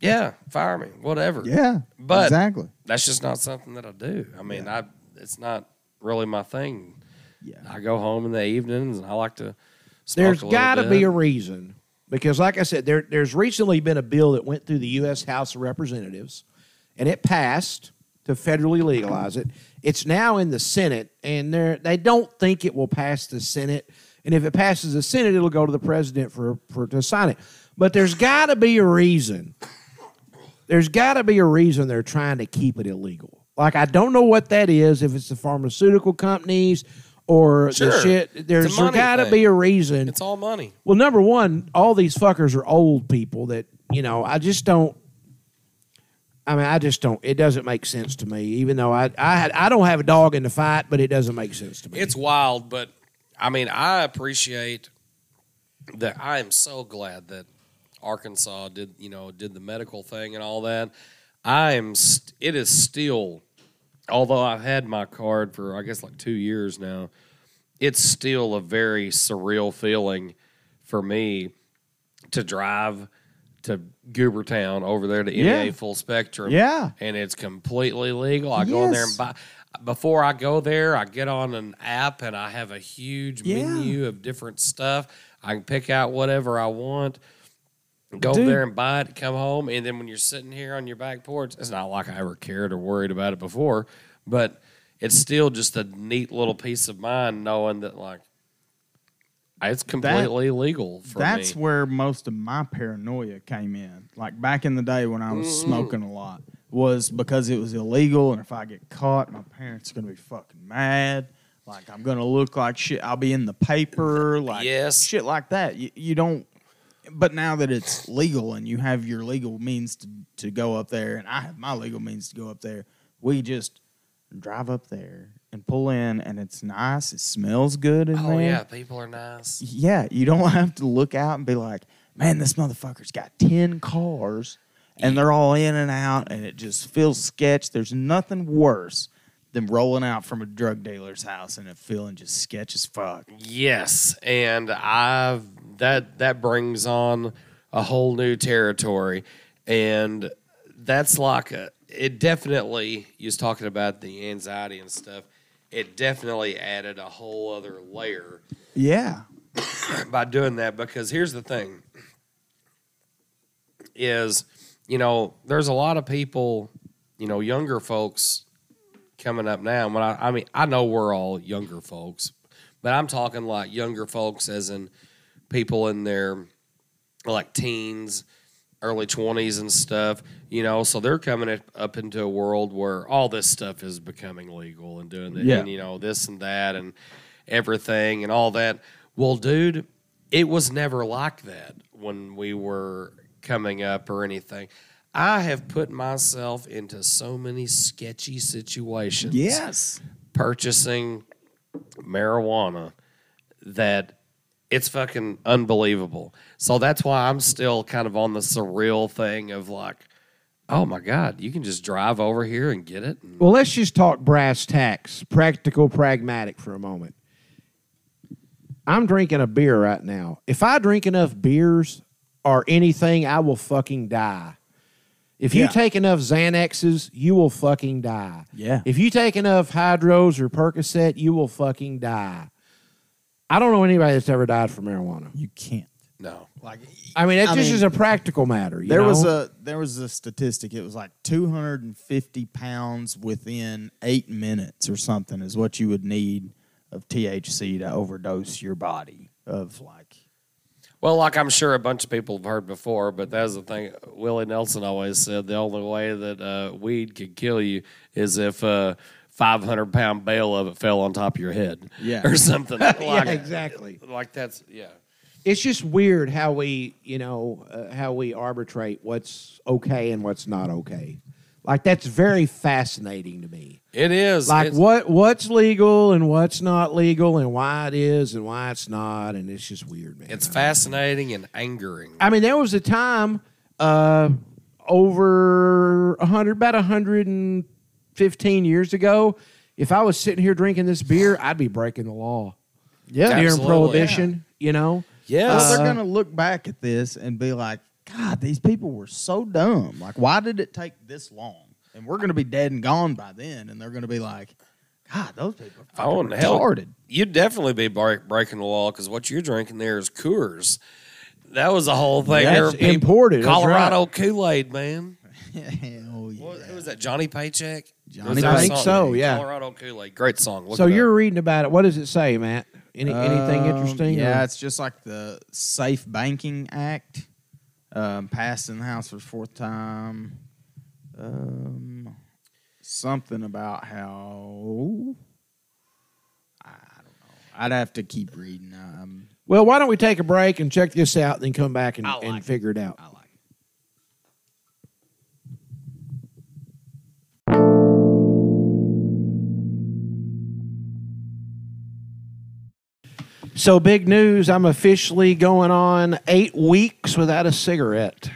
yeah fire me whatever Yeah, But- exactly. that's just not something that i do i mean i it's not really my thing Yeah. i go home in the evenings and i like to There's got to be a reason because, like I said, there there's recently been a bill that went through the U.S. House of Representatives, and it passed to federally legalize it. It's now in the Senate, and they they don't think it will pass the Senate. And if it passes the Senate, it'll go to the president for for to sign it. But there's got to be a reason. There's got to be a reason they're trying to keep it illegal. Like I don't know what that is. If it's the pharmaceutical companies or Sure. the shit, there's got to be a reason. it's all money Well, number one, all these fuckers are old people that, you know, I just don't. I mean, I just don't. It doesn't make sense to me. Even though I, I, had, I don't have a dog in the fight, but it doesn't make sense to me. It's wild, but I mean, I appreciate that. I am so glad that Arkansas did, you know, did the medical thing and all that. I am. St- it is still, although I've had my card for I guess like two years now. it's still a very surreal feeling for me to drive to Goobertown over there to NEA Yeah. Full Spectrum. Yeah. And it's completely legal. I go in there and buy. Before I go there, I get on an app and I have a huge Yeah. menu of different stuff. I can pick out whatever I want, go Dude. there and buy it, come home. And then when you're sitting here on your back porch, it's not like I ever cared or worried about it before, but it's still just a neat little peace of mind knowing that, like, it's completely legal for That's me. where most of my paranoia came in. Like back in the day when I was Mm-hmm. smoking a lot, was because it was illegal, and if I get caught, my parents are gonna be fucking mad. Like I'm gonna look like shit. I'll be in the paper, like Yes. shit like that. You, you don't. But now that it's legal and you have your legal means to, to go up there, and I have my legal means to go up there, we just drive up there and pull in, and it's nice. It smells good in Oh, there yeah. People are nice. yeah, you don't have to look out and be like, man, this motherfucker's got 10 cars and they're all in and out and it just feels sketch. There's nothing worse than rolling out from a drug dealer's house and it feeling just sketch as fuck. Yes, and I've that that brings on a whole new territory, and that's like a. It definitely. You was talking about the anxiety and stuff. It definitely added a whole other layer Yeah. by doing that because here's the thing is you know there's a lot of people you know younger folks coming up now when I, I mean i know we're all younger folks but i'm talking like younger folks as in people in their like teens early 20s and stuff you know so they're coming up- into a world where all this stuff is becoming legal and doing the Yeah. and you know this and that and everything and all that well dude it was never like that when we were coming up or anything i have put myself into so many sketchy situations Yes. purchasing marijuana that it's fucking unbelievable. So that's why I'm still kind of on the surreal thing of like, oh my God, you can just drive over here and get it. And Well, let's just talk brass tacks, practical, pragmatic for a moment. I'm drinking a beer right now. If I drink enough beers or anything, I will fucking die. If you Yeah. take enough Xanaxes, you will fucking die. Yeah. If you take enough Hydros or Percocet, you will fucking die. I don't know anybody that's ever died from marijuana. You can't. no. Like I mean, it I just mean, is a practical matter. you there was a there was a statistic. It was like 250 pounds within eight minutes or something is what you would need of THC to overdose your body of like Well, like I'm sure a bunch of people have heard before, but that's the thing. Willie Nelson always said the only way that uh, weed could kill you is if a 500 pound bale of it fell on top of your head. Yeah. Or something. like, yeah, exactly. Like that's, yeah. it's just weird how we you know uh, how we arbitrate what's okay and what's not okay like that's very fascinating to me It is. like It's- what what's legal and what's not legal and why it is and why it's not and it's just weird man It's fascinating and angering. i mean there was a time uh over 100 about 115 years ago if i was sitting here drinking this beer i'd be breaking the law yeah. during Absolutely. prohibition you know Yeah, Well, Uh, they're gonna look back at this and be like, God, these people were so dumb. Like, why did it take this long? And we're gonna be dead and gone by then, and they're gonna be like, God, those people are Oh, fucking and hell, you'd definitely be break, breaking the law because what you're drinking there is Coors. That was the whole thing. That's There were people- imported, that's Colorado Kool Aid, man. Hell yeah. What, who was that? Johnny Paycheck? Johnny Was I think so, yeah. Colorado Kool Aid, great song. Look so it up. you're reading about it what does it say matt Any, anything Um, interesting Yeah, or- it's just like the Safe Banking Act um, passed in the House for the fourth time. Um, something about how I don't know. I'd have to keep reading. Um, Well, why don't we take a break and check this out, and then come back and, like and it. figure it out. So, big news! I'm officially going on eight weeks without a cigarette.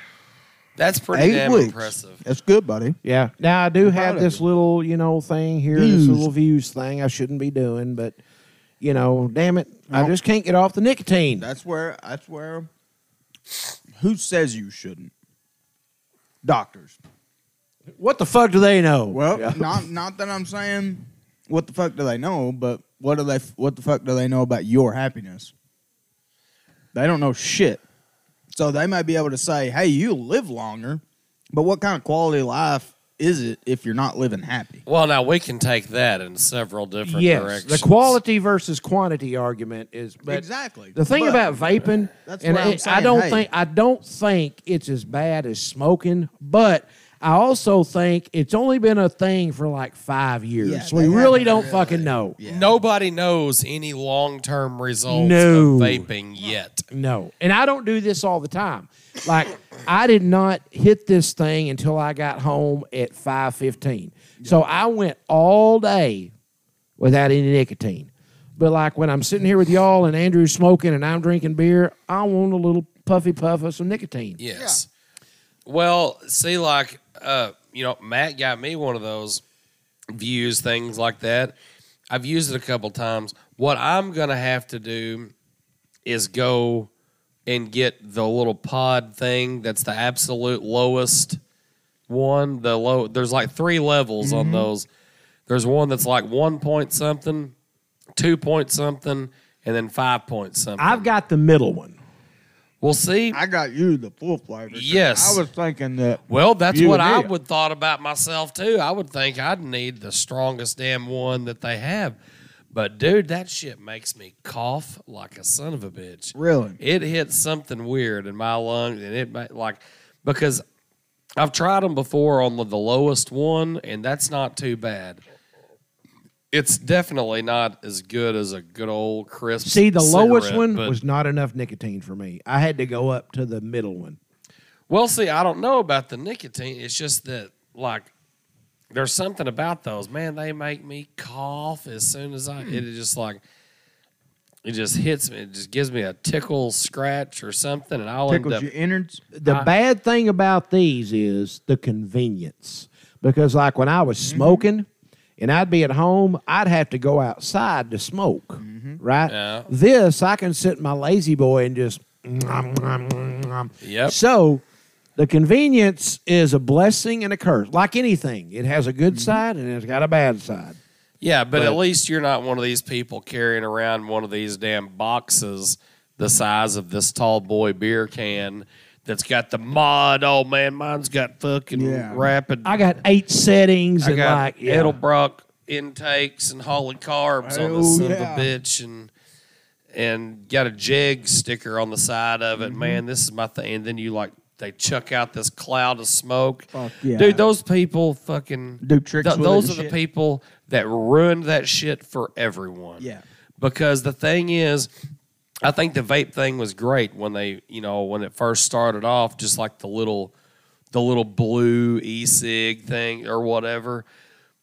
That's pretty Eight damn weeks. impressive. That's good, buddy. Yeah. Now I do I'm have this little, you know, thing here, this Vuse. little Vuse thing I shouldn't be doing, but you know, damn it, I just can't get off the nicotine. That's where. That's where. Who says you shouldn't? Doctors. What the fuck do they know? Well, Yeah. not not that I'm saying what the fuck do they know, but what do they what the fuck do they know about your happiness? They don't know shit. So they might be able to say, "Hey, you live longer," but what kind of quality of life is it if you're not living happy? Well, now we can take that in several different yes, directions. the quality versus quantity argument is but exactly. The thing But about vaping, That's and what I'm it- I don't hey. think I don't think it's as bad as smoking, but I also think it's only been a thing for like five years. Yeah, we really don't really- fucking know. Yeah. Nobody knows any long term results No. of vaping yet. No. And I don't do this all the time. Like I did not hit this thing until I got home at 5:15. So I went all day without any nicotine. But like when I'm sitting here with y'all and Andrew's smoking and I'm drinking beer, I want a little puffy puff of some nicotine. Yes. Well, see, like, uh, you know, Matt got me one of those Vuse, things like that. I've used it a couple times. What I'm going to have to do is go and get the little pod thing that's the absolute lowest one. The low, there's like three levels on those. There's one that's like one point something, two point something, and then five point something. I've got the middle one. We'll see. I got you the full flavor. Yes. I was thinking that. Well, that's what I would thought about myself too. I would think I'd need the strongest damn one that they have. But dude, that shit makes me cough like a son of a bitch. Really? It hits something weird in my lungs, and it like because I've tried them before on the lowest one, and that's not too bad. It's definitely not as good as a good old crisp. See, the lowest one was not enough nicotine for me. I had to go up to the middle one. Well, see, I don't know about the nicotine. It's just that, like, there's something about those. Man, they make me cough as soon as I. It is just like, it just hits me. It just gives me a tickle, scratch, or something, and I'll end Tickles up. your innards. The I- bad thing about these is the convenience. Because like when I was mm-hmm. smoking and I'd be at home, I'd have to go outside to smoke. Mm-hmm. Right? Yeah. This I can sit in my lazy boy and just. Yep. So the convenience is a blessing and a curse. Like anything. It has a good mm-hmm. side and it's got a bad side. Yeah, but, at least you're not one of these people carrying around one of these damn boxes the size of this tall boy beer can that's got the mod. Oh man, mine's got fucking Yeah. rapid. I got eight settings I and got like yeah. Edelbrock intakes and Holley carbs on Oh, this son yeah. of a bitch and and got a jeg sticker on the side of Mm-hmm. it. Man, this is my thing. And then you like they chuck out this cloud of smoke. Fuck yeah. Dude, those people fucking Do tricks with it those and are the shit. people that ruined that shit for everyone. Yeah. Because the thing is, I think the vape thing was great when they, you know, when it first started off, just like the little, the little blue e-cig thing or whatever.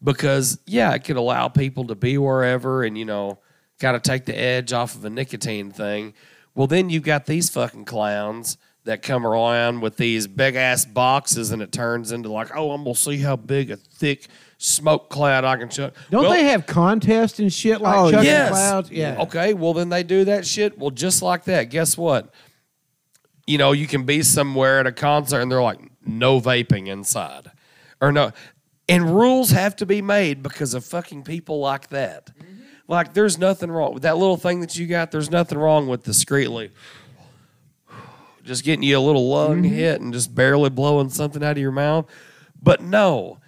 Because yeah, it could allow people to be wherever and you know, kind of take the edge off of a nicotine thing. Well, then you've got these fucking clowns that come around with these big ass boxes, and it turns into like, oh, I'm gonna see how big a thick smoke cloud I can chuck. Don't Well, they have contests and shit like Oh, chucking yes. clouds? Yeah. Okay, well then they do that shit. Well, just like that. Guess what? You know, you can be somewhere at a concert and they're like, no vaping inside. Or no. And rules have to be made because of fucking people like that. Mm-hmm. Like, there's nothing wrong with that little thing that you got. There's nothing wrong with discreetly just getting you a little lung mm-hmm. hit and just barely blowing something out of your mouth. But no,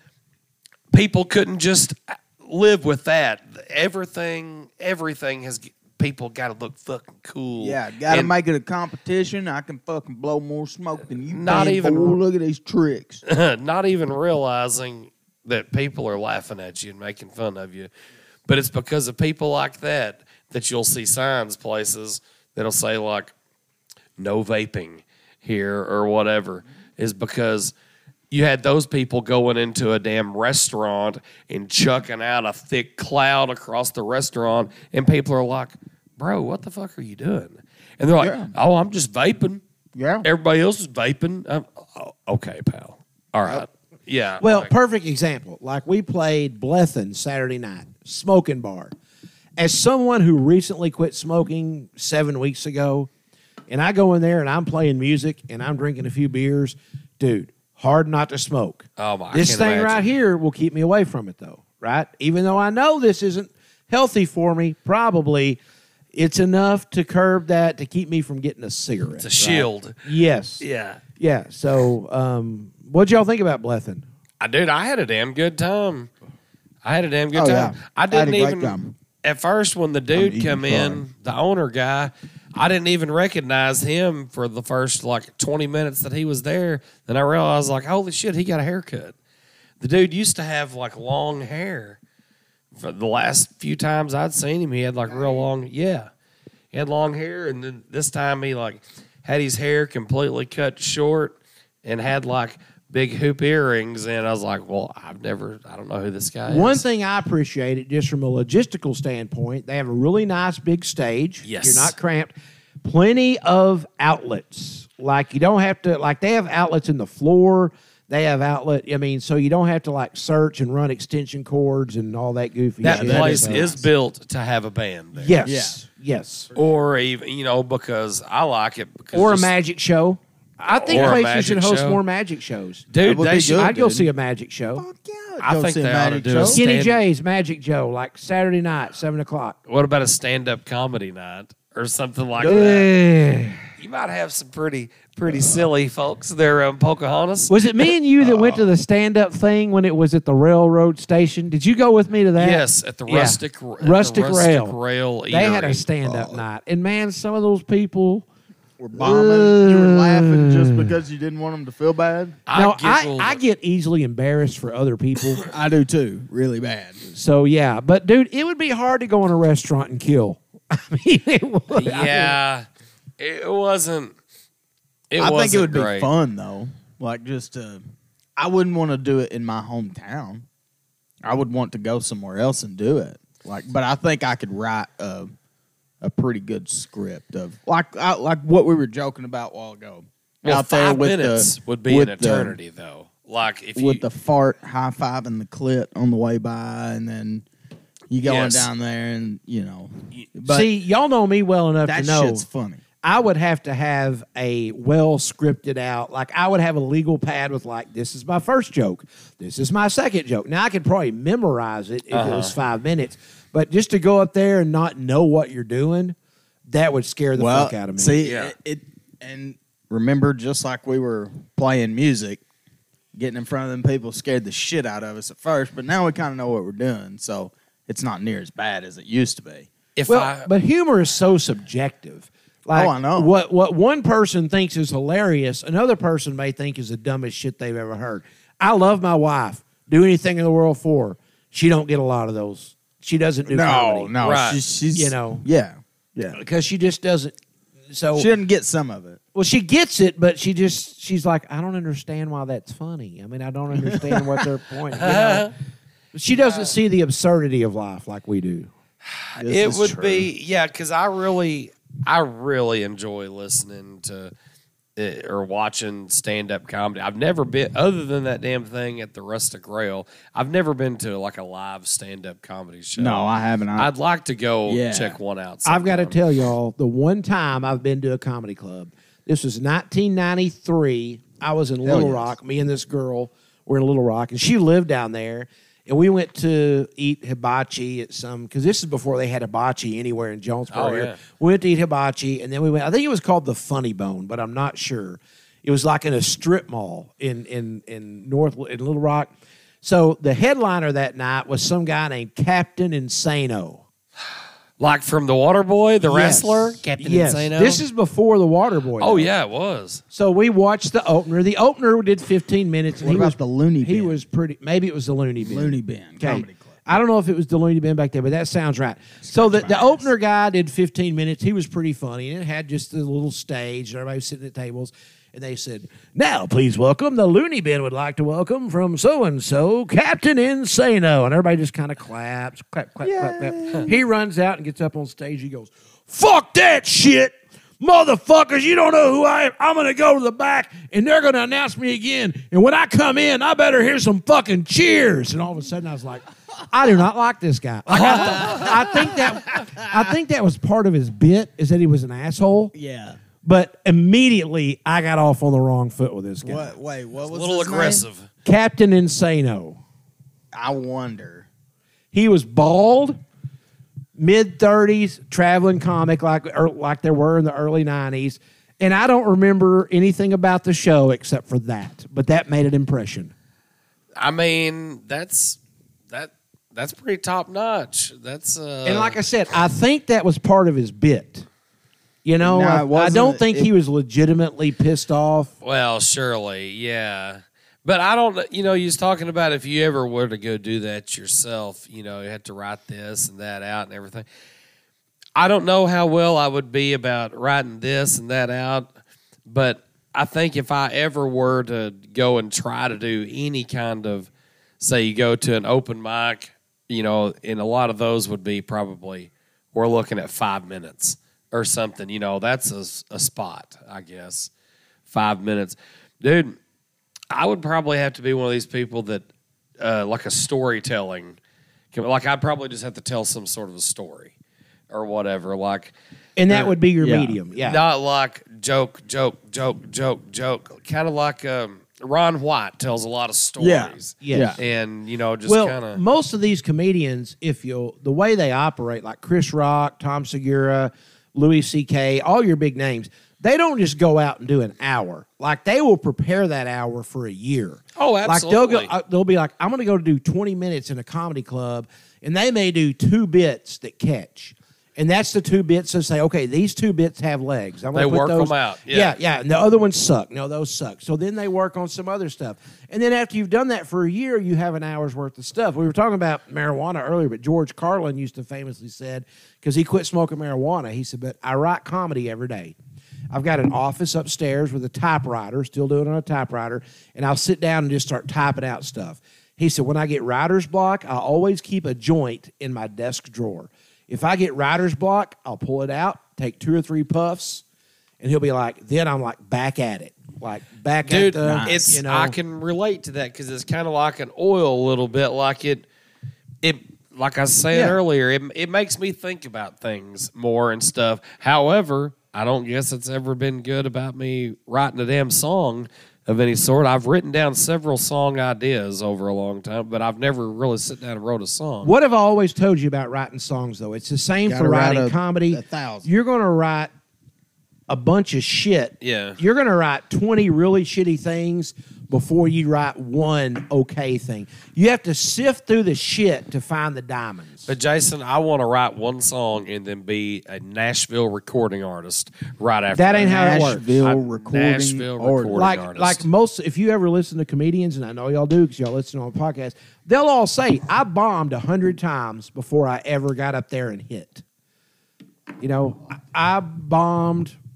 people couldn't just live with that. Everything, everything has people got to look fucking cool. Yeah, gotta make it a competition. I can fucking blow more smoke than you. Not even- fool. Look at these tricks. not even realizing that people are laughing at you and making fun of you. But it's because of people like that that you'll see signs places that'll say like no vaping here or whatever is because you had those people going into a damn restaurant and chucking out a thick cloud across the restaurant and people are like, "Bro, what the fuck are you doing?" And they're like, Yeah. "Oh, I'm just vaping." Yeah. Everybody else is vaping. Um, oh, okay, pal. All right. Yeah. Well, like- perfect example. Like we played Blethen Saturday night, smoking bar. as someone who recently quit smoking seven weeks ago, and I go in there and I'm playing music and I'm drinking a few beers, dude, hard not to smoke. Oh, my- This can't thing right here will keep me away from it, though, right? Even though I know this isn't healthy for me, probably it's enough to curb that to keep me from getting a cigarette. It's a right? shield. Yes. Yeah. Yeah. So, um, what'd y'all think about Blethyn? I dude, I had a damn good time. I had a damn good Oh, time. yeah. I I had didn't a great even time. at first when the dude eating come in, the owner guy, I didn't even recognize him for the first like 20 minutes that he was there. Then I realized like, holy shit, he got a haircut. The dude used to have like long hair. For the last few times I'd seen him, he had like real long, yeah. He had long hair, and then this time he like had his hair completely cut short and had like big hoop earrings. And I was like, well, I've never, I don't know who this guy is. One thing I appreciate it just from a logistical standpoint, they have a really nice big stage. Yes. You're not cramped. Plenty of outlets. Like you don't have to like they have outlets in the floor. They have outlet. I mean, so you don't have to like search and run extension cords and all that goofy that shit. place So- is built to have a band there. Yes. Yes. Or even, you know, because I like it. Because Or a just- magic show. I think Or a places should host show. more magic shows. Dude, would they be should. good. I'd go dude. see a magic show. Fuck yeah. I go think see they a ought to magic do a show. stand- Skinny J's Magic Joe, like Saturday night, seven o'clock. What about a stand up comedy night or something like that? Ugh. You might have some pretty, pretty silly folks there in Pocahontas. Was it me and you that went to the stand up thing when it was at the railroad station? Did you go with me to that? Yes, at the Yeah. rustic, at the Rustic Rail. rail. They had a eatery. stand up night. And man, some of those people. We're bombing. you were laughing just because you didn't want them to feel bad. I now, I, giggled. I get easily embarrassed for other people. I do too, really bad. so, yeah. But, dude, it would be hard to go in a restaurant and kill. I mean, it would. I mean, yeah, it wasn't. It I think it wasn't would great. be fun though. Like just to, I wouldn't want to do it in my hometown. I would want to go somewhere else and do it. Like, but I think I could write a a pretty good script of like I, like what we were joking about a while ago. Well, out there five with minutes the would be with an the- eternity, though. Like if you with the fart high five and the clit on the way by, and then you going Yes. down there, and you know, but See, y'all know me well enough that to know. shit's funny. I would have to have a well scripted out, like I would have a legal pad with like, this is my first joke, this is my second joke. Now I could probably memorize it if it was uh-huh. five minutes, but just to go up there and not know what you're doing, that would scare the well, fuck out of me. See, Yeah. it, it and remember, just like we were playing music, getting in front of them people scared the shit out of us at first, but now we kind of know what we're doing, so it's not near as bad as it used to be. if well, I but humor is so subjective. Like, Oh, I know. What what one person thinks is hilarious, another person may think is the dumbest shit they've ever heard. I love my wife. Do anything in the world for her. She don't get a lot of those. She doesn't do no, comedy. no, Right. she's, she's You know. yeah, yeah. because she just doesn't. So She didn't get some of it. well, she gets it, but she just she's like, I don't understand why that's funny. I mean, I don't understand what their point. You know? She doesn't see the absurdity of life like we do. This it is would true. be yeah because i really i really enjoy listening to uh, Eh, or watching stand-up comedy i've never been other than that damn thing at the rustic rail i've never been to like a live stand-up comedy show No, I haven't. I, i'd like to go Yeah. check one out I've got to tell y'all the one time I've been to a comedy club. This was 1993. I was in Little yes. Rock. Me and this girl were in Little Rock, and she lived down there. And we went to eat hibachi at some because this is before they had hibachi anywhere in Jonesboro. Oh, yeah. We went to eat hibachi, and then we went. I think it was called the Funny Bone, but I'm not sure. It was like in a strip mall in in in North in Little Rock. So the headliner that night was some guy named Captain Insano. Like from the water boy the Yes. wrestler captain yes. insano This is before the Water Boy. oh yeah it was So we watched the opener. The opener did 15 minutes. And What he about was the Loony He Bin? was pretty. Maybe it was the Loony Bin. Loony Bin Okay. Comedy Club. I don't know if it was the Loony Bin back there, but that sounds right. so the, the opener guy did 15 minutes. He was pretty funny, and it had just a little stage. and Everybody was sitting at tables, and they said, "Now, please welcome the Loony Bin. Would like to welcome from so and so, Captain Insano." And everybody just kind of claps, clap, clap, clap, clap. He runs out and gets up on stage. He goes, "Fuck that shit." Motherfuckers, you don't know who I am. I'm gonna go to the back and they're gonna announce me again. And when I come in, I better hear some fucking cheers. And all of a sudden I was like, I do not like this guy. Like, I, I think that I think that was part of his bit is that he was an asshole. Yeah. But immediately I got off on the wrong foot with this guy. What? Wait. What was A was little his name? aggressive. Captain Insano. I wonder. He was bald, mid thirties, traveling comic like or, like there were in the early nineties. And I don't remember anything about the show except for that. But that made an impression. I mean, that's that that's pretty top notch. That's uh And like I said, I think that was part of his bit. You know, No, I, I don't think It- he was legitimately pissed off. well, surely, yeah. But I don't you know, he was talking about if you ever were to go do that yourself, you know, you had to write this and that out and everything. I don't know how well I would be about writing this and that out, but I think if I ever were to go and try to do any kind of, say, you go to an open mic, you know, and a lot of those would be probably, we're looking at five minutes or something, you know, that's a, a spot, I guess. Five minutes. Dude, I would probably have to be one of these people that, uh, like a storytelling, like I'd probably just have to tell some sort of a story or whatever. Like, And that would be your Yeah. medium. Yeah. not like joke, joke, joke, joke, joke. Kind of like um, Ron White tells a lot of stories. Yes. And, you know, just well, kind of. most of these comedians, if you the way they operate, like Chris Rock, Tom Segura, Louis C.K., all your big names, they don't just go out and do an hour. Like they will prepare that hour for a year. Oh, absolutely. Like they'll go, uh, they'll be like, I'm going to go do 20 minutes in a comedy club, and they may do two bits that catch. And that's the two bits that say, okay, these two bits have legs. I'm They put work those- out, yeah. yeah, yeah. And the other ones suck. No, those suck. So then they work on some other stuff. And then after you've done that for a year, you have an hour's worth of stuff. We were talking about marijuana earlier, but George Carlin used to famously said, because he quit smoking marijuana, he said, but I write comedy every day. I've got an office upstairs with a typewriter, still doing it on a typewriter, and I'll sit down and just start typing out stuff. He said, when I get writer's block, I always keep a joint in my desk drawer. If I get writer's block, I'll pull it out, take two or three puffs, and he'll be like, then I'm like back at it, like back Dude, at the, it's you know, I can relate to that because it's kind of like an oil a little bit. Like it, it, like I said Yeah. earlier, it, it makes me think about things more and stuff. However, I don't guess it's ever been good about me writing a damn song of any sort. I've written down several song ideas over a long time, but I've never really sit down and wrote a song. What have I always told you about writing songs, though? It's the same Gotta for write writing a- comedy. a thousand. You're going to write a bunch of shit. Yeah. You're going to write 20 really shitty things before you write one okay thing. You have to sift through the shit to find the diamonds. But Jason, I want to write one song and then be a Nashville recording artist right after That ain't how it works. Nashville I- recording Nashville artist. recording like artist. like most if you ever listen to comedians and i know y'all do because y'all listen on a podcast they'll all say i bombed a hundred times before i ever got up there and hit you know i, I bombed and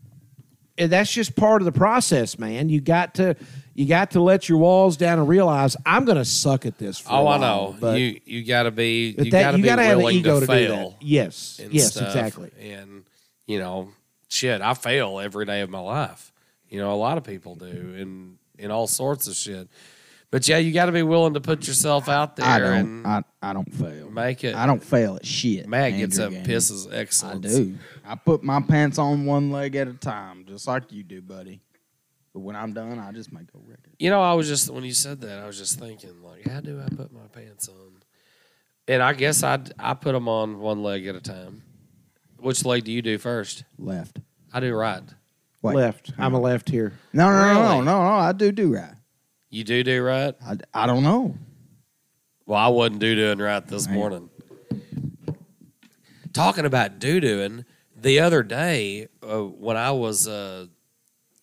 Eh, that's just part of the process man you got to you got to let your walls down and realize i'm gonna suck at this for oh, a Oh, I know. but, you you got to be you got to be gotta have willing ego to to, fail. yes yes stuff. exactly And you know, shit, I fail every day of my life. You know, a lot of people do, in in all sorts of shit. But yeah, you got to be willing to put yourself out there I don't. and I, I don't fail. make it. I don't fail at shit. Matt gets up, Gaines. pisses excellent. I do. I put my pants on one leg at a time, just like you do, buddy. But when I'm done, I just make a record. You know, I was just when you said that, I was just thinking, like, how do I put my pants on? And I guess I I put them on one leg at a time. Which leg do you do first? Left. I do right. Wait. left i'm a left here No, no, no, no, Really? no, no. I do do right. You do do right. I, I don't know. Well, I wasn't doo dooing right this Man. morning. Talking about doo dooing, the other day uh, when I was uh,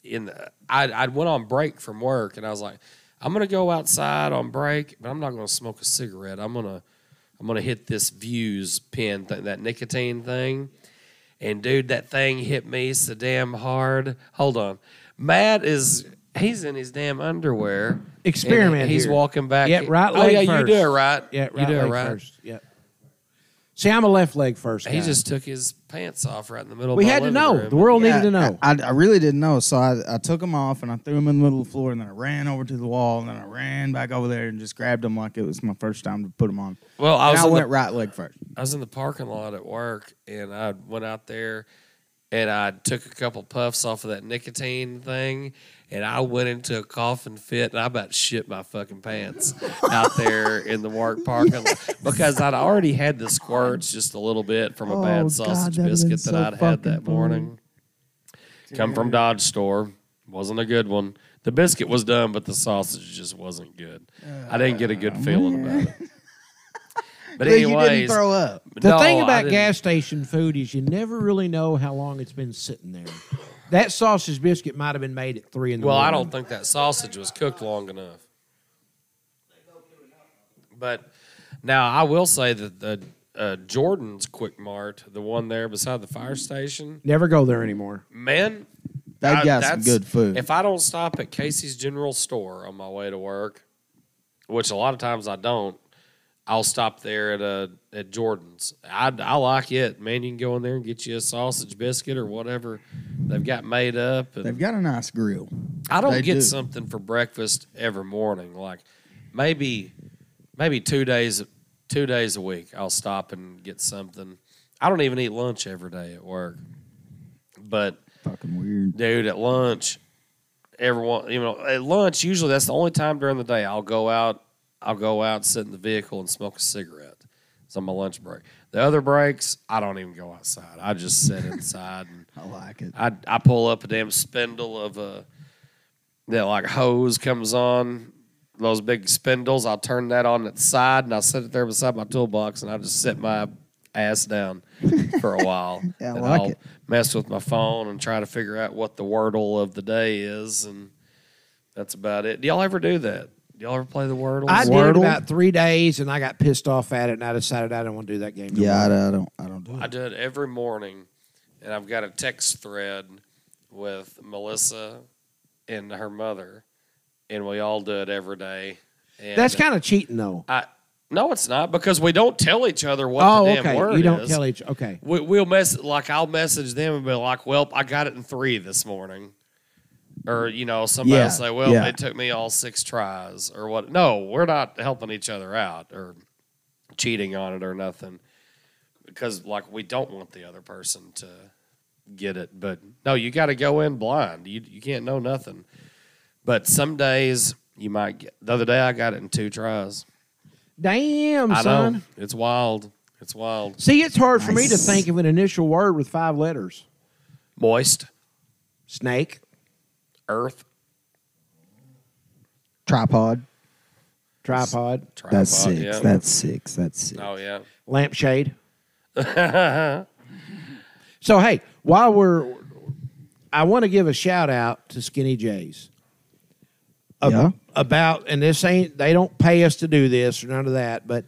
in, I I went on break from work and I was like, I'm gonna go outside on break, but I'm not gonna smoke a cigarette. I'm gonna I'm gonna hit this Vuse pin th- that nicotine thing, and dude, that thing hit me so damn hard. Hold on, Matt is. He's in his damn underwear. Experiment He's here. walking back. Yeah, right leg. Oh leg yeah, you do it right. yeah you right do it leg right. first yeah See, I'm a left leg first. He just took his pants off right in the middle. we of my had to know. room. The world Yeah, needed to know. I, I really didn't know, so I, I took them off and I threw them in the middle of the floor, and then I ran over to the wall, and then I ran back over there and just grabbed them like it was my first time to put them on. Well, I I, was I went the, right leg first. I was in the parking lot at work, and I went out there, and I took a couple puffs off of that nicotine thing, and I went into a coughing fit, and I about shit my fucking pants out there in the work parking lot because I'd already had the squirts just a little bit from a Oh, bad God, sausage that'd have been biscuit that so I'd had that funny. morning. Come from Dodge store, wasn't a good one. The biscuit was done, but the sausage just wasn't good. I didn't get a good oh, feeling about it. But Well, you anyways, didn't throw up. The no, thing about gas station food is you never really know how long it's been sitting there. That sausage biscuit might have been made at three in the morning. Well, I don't think that sausage was cooked long enough. But now I will say that the uh, Jordan's Quick Mart, the one there beside the fire station, Never go there anymore. man, They've I- got some that's- good food. If I don't stop at Casey's General Store on my way to work, which a lot of times I don't, I'll stop there at a at Jordan's. I, I like it, man. You can go in there and get you a sausage biscuit or whatever they've got made up. And They've got a nice grill. I don't They get do. something for breakfast every morning. Like maybe maybe two days two days a week I'll stop and get something. I don't even eat lunch every day at work. But Fucking weird. dude, at lunch, everyone you know, at lunch usually that's the only time during the day I'll go out I'll go out, sit in the vehicle and smoke a cigarette. It's on my lunch break. The other breaks, I don't even go outside. I just sit inside and I like it. I I pull up a damn spindle of a that like hose comes on those big spindles. I'll turn that on at the side and I'll sit it there beside my toolbox and I just sit my ass down for a while. Yeah, I and like I'll it. mess with my phone and try to figure out what the wordle of the day is and that's about it. Do y'all ever do that? Do y'all ever play the wordle? I did it Wordle? about three days, and I got pissed off at it, and I decided I didn't want to do that game. no Yeah, I, more. I don't. I don't do it. I do it every morning, and I've got a text thread with Melissa and her mother, and we all do it every day. And That's kind of cheating, though. I no, it's not because we don't tell each other what oh, the damn okay. word You don't is. tell each. Okay. We, we'll mess like I'll message them and be like, "Well, I got it in three this morning," or mm-hmm. you know, somebody Yeah, will say, "Well, yeah. it took me all six tries," or what? No, we're not helping each other out or cheating on it or nothing because like we don't want the other person to get it. But no, you got to go in blind. You you can't know nothing. But some days you might get. The other day I got it in two tries. Damn, I son. know it's wild. It's wild. See, it's hard for me to think of an initial word with five letters. Moist Snake, earth. Tripod. tripod, Tripod, That's six. yeah. That's six. That's six. oh yeah. lampshade. so hey, while we're, I want to give a shout out to Skinny J's. Ab- Yeah. About and this ain't they don't pay us to do this or none of that, but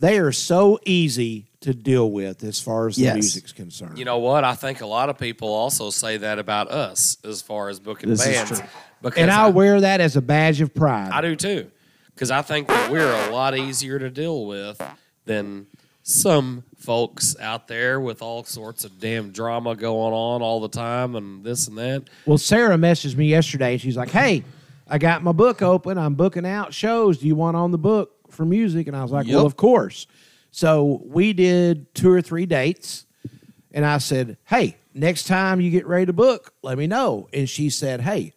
they are so easy to deal with as far as the music's concerned. You know what? I think a lot of people also say that about us as far as booking This is bands. true. Because and I I, wear that as a badge of pride. I do too. Because I think that we're a lot easier to deal with than some folks out there with all sorts of damn drama going on all the time and this and that. Well, Sarah messaged me yesterday. She's like, "Hey, I got my book open. I'm booking out shows. Do you want on the book for music?" And I was like, "Well, of course." So we did two or three dates, and I said, "Hey, next time you get ready to book, let me know." And she said, "Hey,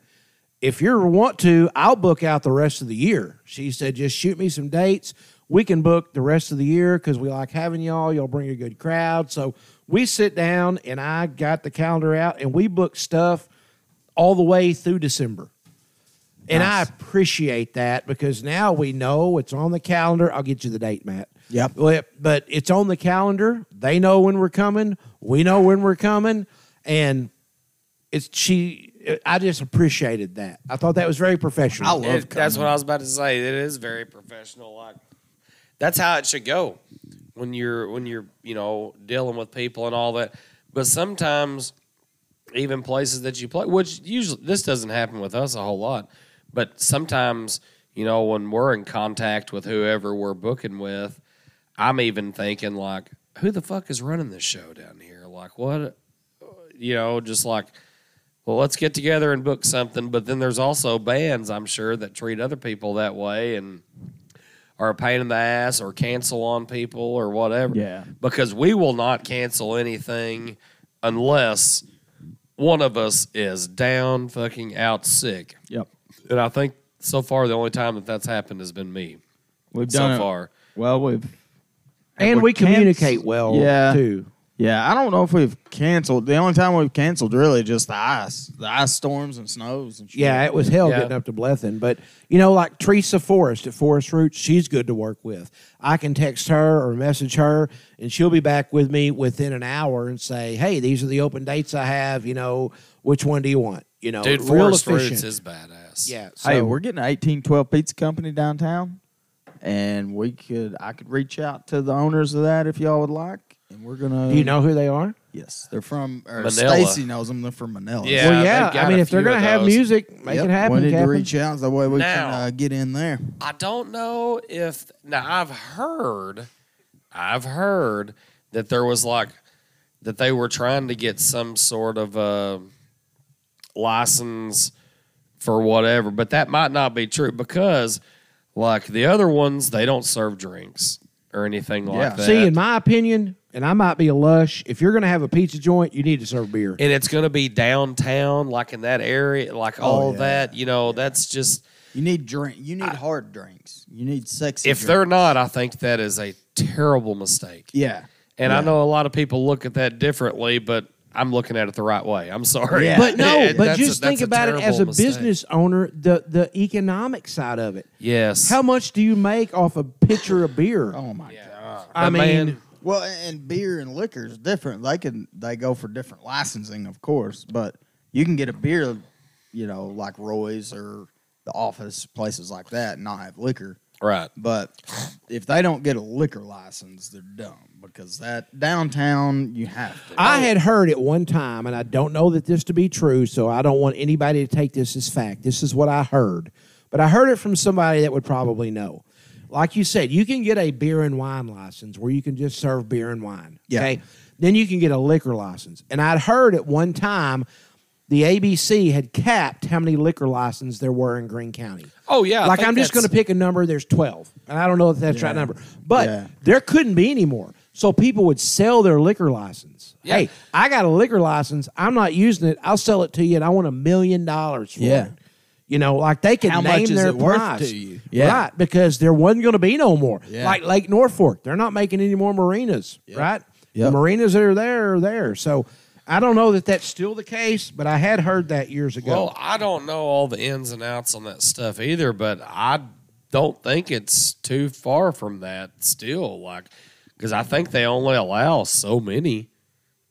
if you want to, I'll book out the rest of the year." She said, "Just shoot me some dates. We can book the rest of the year because we like having y'all. Y'all bring a good crowd." So we sit down, and I got the calendar out, and we booked stuff all the way through December. And I appreciate that because now we know it's on the calendar. I'll get you the date, Matt. Yep. But it's on the calendar. They know when we're coming. We know when we're coming. And it's she I just appreciated that. I thought that was very professional. I love It- that's what I was about to say. It is very professional. Like that's how it should go when you're when you're you know dealing with people and all that. But sometimes even places that you play, which usually this doesn't happen with us a whole lot, but sometimes you know when we're in contact with whoever we're booking with, I'm even thinking like, who the fuck is running this show down here? Like what? You know, just like, well, let's get together and book something. But then there's also bands, I'm sure, that treat other people that way and are a pain in the ass or cancel on people or whatever. Yeah. Because we will not cancel anything unless one of us is down fucking out sick. Yep. And I think so far the only time that that's happened has been me We've so done it. far. Well, we've and we canc- communicate well Yeah. too. Yeah, I don't know if we've canceled. The only time we've canceled really just the ice, the ice storms and snows and shit. Yeah, it was hell Yeah. getting up to Blethen. But, you know, like Teresa Forrest at Forest Roots, she's good to work with. I can text her or message her, and she'll be back with me within an hour and say, hey, these are the open dates I have. You know, which one do you want? You know, Dude, real Forest efficient. Roots is badass. yeah. So, hey, we're getting an eighteen twelve pizza company downtown, and we could I could reach out to the owners of that if y'all would like, and we're gonna. do you know who they are? Yes, they're from. Or Manila. Stacy knows them. They're from Manila. Yeah, well, yeah. they've got I mean, a if they're few going of to have those. music, make Yep, it happen. We need to Captain. reach out that way we Now- can uh, get in there. I don't know if now I've heard I've heard that there was like that they were trying to get some sort of uh, license for whatever, but that might not be true because like the other ones they don't serve drinks or anything like Yeah. that. See, in my opinion, and I might be a lush, if you're going to have a pizza joint, you need to serve beer. and it's going to be downtown like in that area like oh, all yeah. that, you know, that's just You need drink. You need hard drinks. You need sexy. if they're drinks. not, I think that is a terrible mistake. yeah, And I know a lot of people look at that differently, but I'm looking at it the right way. I'm sorry. Yeah. But no, It- but that's a- just think about it as a mistake. business owner, the the economic side of it. Yes. How much do you make off a pitcher of beer? Oh my Yeah. god. I But mean, man, Well, and beer and liquor is different. They can they go for different licensing, of course, but you can get a beer, you know, like Roy's or the Office, places like that, and not have liquor. Right. But if they don't get a liquor license, they're dumb because that downtown you have to. I had heard at one time, and I don't know that this to be true, so I don't want anybody to take this as fact. This is what I heard, but I heard it from somebody that would probably know. Like you said, you can get a beer and wine license where you can just serve beer and wine. Yeah. Okay. Then you can get a liquor license. And I'd heard at one time the ABC had capped how many liquor licenses there were in Greene County. Oh yeah. Like I'm just going to pick a number. There's 12, and I don't know if that's the right number, but Yeah. there couldn't be any more. So people would sell their liquor license. Yeah. Hey, I got a liquor license. I'm not using it. I'll sell it to you, and I want a million dollars for Yeah. it. You know, like they can How name much is their it worth price to you? Yeah. right? Because there wasn't going to be no more. Yeah. Like Lake Norfork, they're not making any more marinas, right? The marinas that are there are there. So I don't know that that's still the case, but I had heard that years ago. Well, I don't know all the ins and outs on that stuff either, but I don't think it's too far from that still. Like, because I think they only allow so many.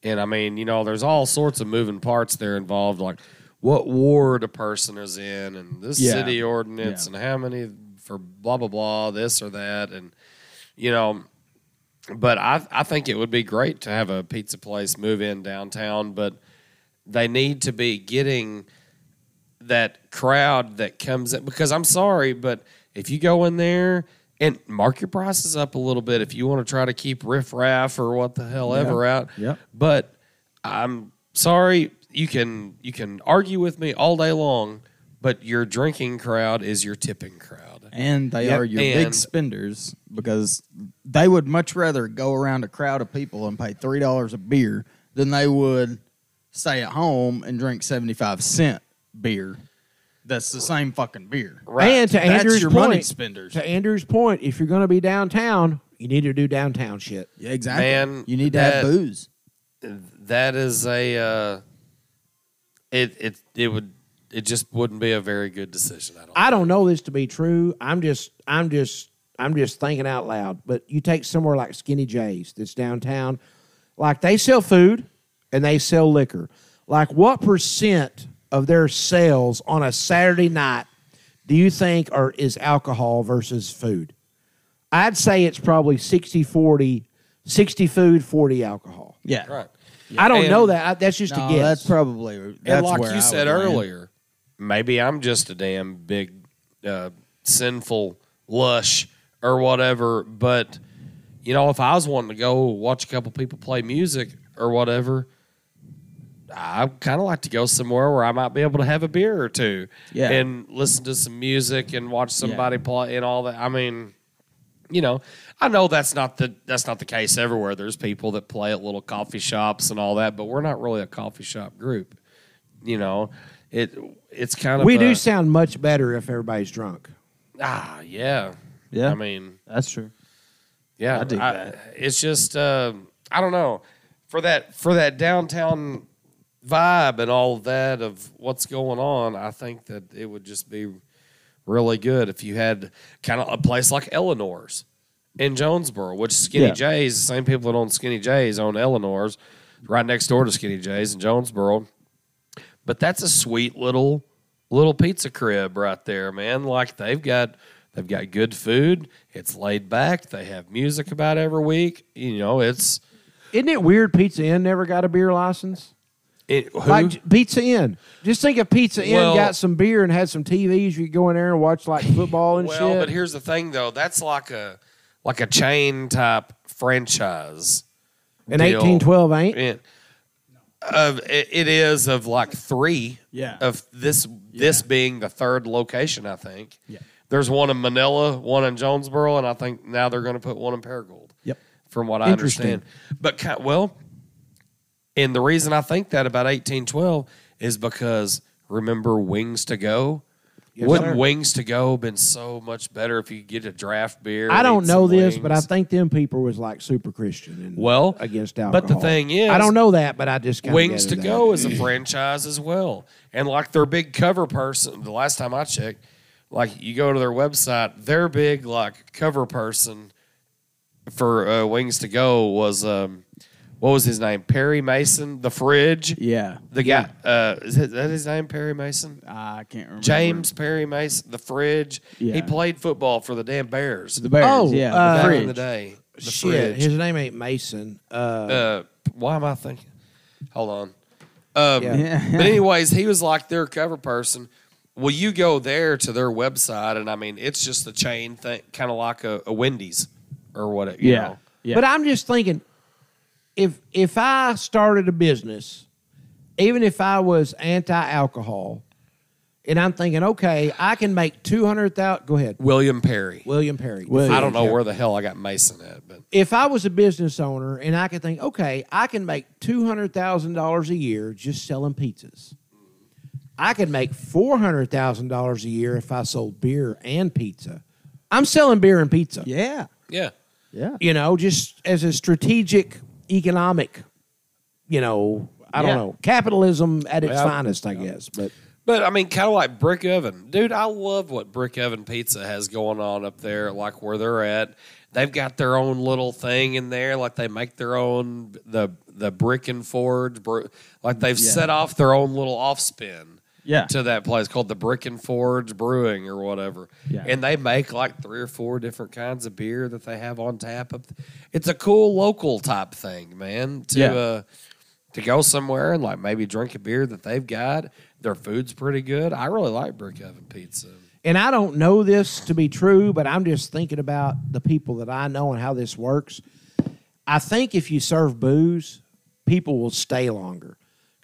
And I mean, you know, there's all sorts of moving parts there involved, like what ward a person is in, and this Yeah. city ordinance, Yeah. and how many for blah blah blah, this or that, and you know. But I I think it would be great to have a pizza place move in downtown, but they need to be getting that crowd that comes in because I'm sorry, but if you go in there and mark your prices up a little bit if you want to try to keep riffraff or what the hell ever out. Yep. But I'm sorry, you can you can argue with me all day long, but your drinking crowd is your tipping crowd. And they Yep. are your And- big spenders because they would much rather go around a crowd of people and pay three dollars a beer than they would stay at home and drink seventy five cent beer. That's the same fucking beer. Right. And to That's Andrew's your point, money spenders. to Andrew's point, if you're going to be downtown, you need to do downtown shit. Yeah, exactly. Man, you need to that- have booze. that is a uh, it it it would it just wouldn't be a very good decision. I don't. I don't know this to be true. I'm just, I'm just, I'm just thinking out loud. But you take somewhere like Skinny J's that's downtown, like they sell food and they sell liquor. Like what percent of their sales on a Saturday night do you think are is alcohol versus food? I'd say it's probably 60 40, 60 food, 40 alcohol. Yeah, right. I don't And- know that. I, that's just No, a guess. that's probably that's and like where you I said would land. earlier, maybe I'm just a damn big uh, sinful lush or whatever. But you know, if I was wanting to go watch a couple people play music or whatever, I kind of like to go somewhere where I might be able to have a beer or two, Yeah. and listen to some music and watch somebody play and all that. I mean, you know, I know that's not the that's not the case everywhere. There's people that play at little coffee shops and all that, but we're not really a coffee shop group. You know, it it's kind of We a- do sound much better if everybody's drunk. ah yeah Yeah. I mean That's true. yeah I dig that. It's just uh, I don't know for that for that downtown vibe and all of that of what's going on. I think that it would just be really good if you had kind of a place like Eleanor's in Jonesboro, which Skinny Yeah. J's, the same people that own Skinny J's own Eleanor's, right next door to Skinny J's in Jonesboro. But that's a sweet little little pizza crib right there, man. Like they've got they've got good food. It's laid back. They have music about every week. You know, it's Isn't it weird Pizza Inn never got a beer license? it, who? Like Pizza Inn. Just think if Pizza Inn Well- got some beer and had some TVs, you could go in there and watch like football and well, shit. Well, but here's the thing though. That's like a like a chain type franchise. and deal. 1812 ain't. Of it, is of like three. Yeah. Of this this being the third location, I think. Yeah. There's one in Manila, one in Jonesboro, and I think now they're going to put one in Paragould. Yep. From what I understand, but well, and the reason I think that about 1812 is because remember Wings to Go. Yes, Wouldn't sir. Wings to Go been so much better if you get a draft beer? I don't know this, but I think them people was like super Christian and Well, against alcohol. but the thing is- I don't know that, but I just Wings to that. Go is a franchise as well. And like their big cover person, the last time I checked, like you go to their website, their big like cover person for uh, Wings to Go was um, what was his name? Perry Mason, the fridge. Yeah. The guy uh, is that- that his name? Perry Mason. I can't remember. James Perry Mason, the fridge. He played football for the damn Bears The Bears. Oh, yeah. uh, the back fridge. in the day. The Shit, fridge. his name ain't Mason. Uh, uh, why am I thinking? Hold on. Um, Yeah. Yeah. but anyways, he was like their cover person. Well, you go there to their website, and I mean, it's just a chain thing, kind of like a, a Wendy's or whatever. You Yeah. know? Yeah. But I'm just thinking, if if I started a business, even if I was anti-alcohol, and I'm thinking, okay, I can make two hundred thousand. Go ahead, William Perry. William Perry. William. I don't know Yeah. where the hell I got Mason at, but If I was a business owner and I could think, okay, I can make two hundred thousand dollars a year just selling pizzas. I could make four hundred thousand dollars a year if I sold beer and pizza. I'm selling beer and pizza. yeah. yeah. Yeah. you know, just as a strategic economic, you know, I don't Yeah. know, capitalism at its Yeah. finest, I guess. But But I mean, kind of like Brick Oven, dude. I love what Brick Oven Pizza has going on up there, like where they're at. They've got their own little thing in there, like they make their own the the brick and forge, like they've Yeah. set off their own little off spin Yeah. to that place called the Brick and Forge Brewing or whatever. Yeah. And they make like three or four different kinds of beer that they have on tap. Up, it's a cool local type thing, man. To Yeah. uh, to go somewhere and like maybe drink a beer that they've got. Their food's pretty good. I really like Brick Oven Pizza. and I don't know this to be true, but I'm just thinking about the people that I know and how this works. I think if you serve booze, people will stay longer.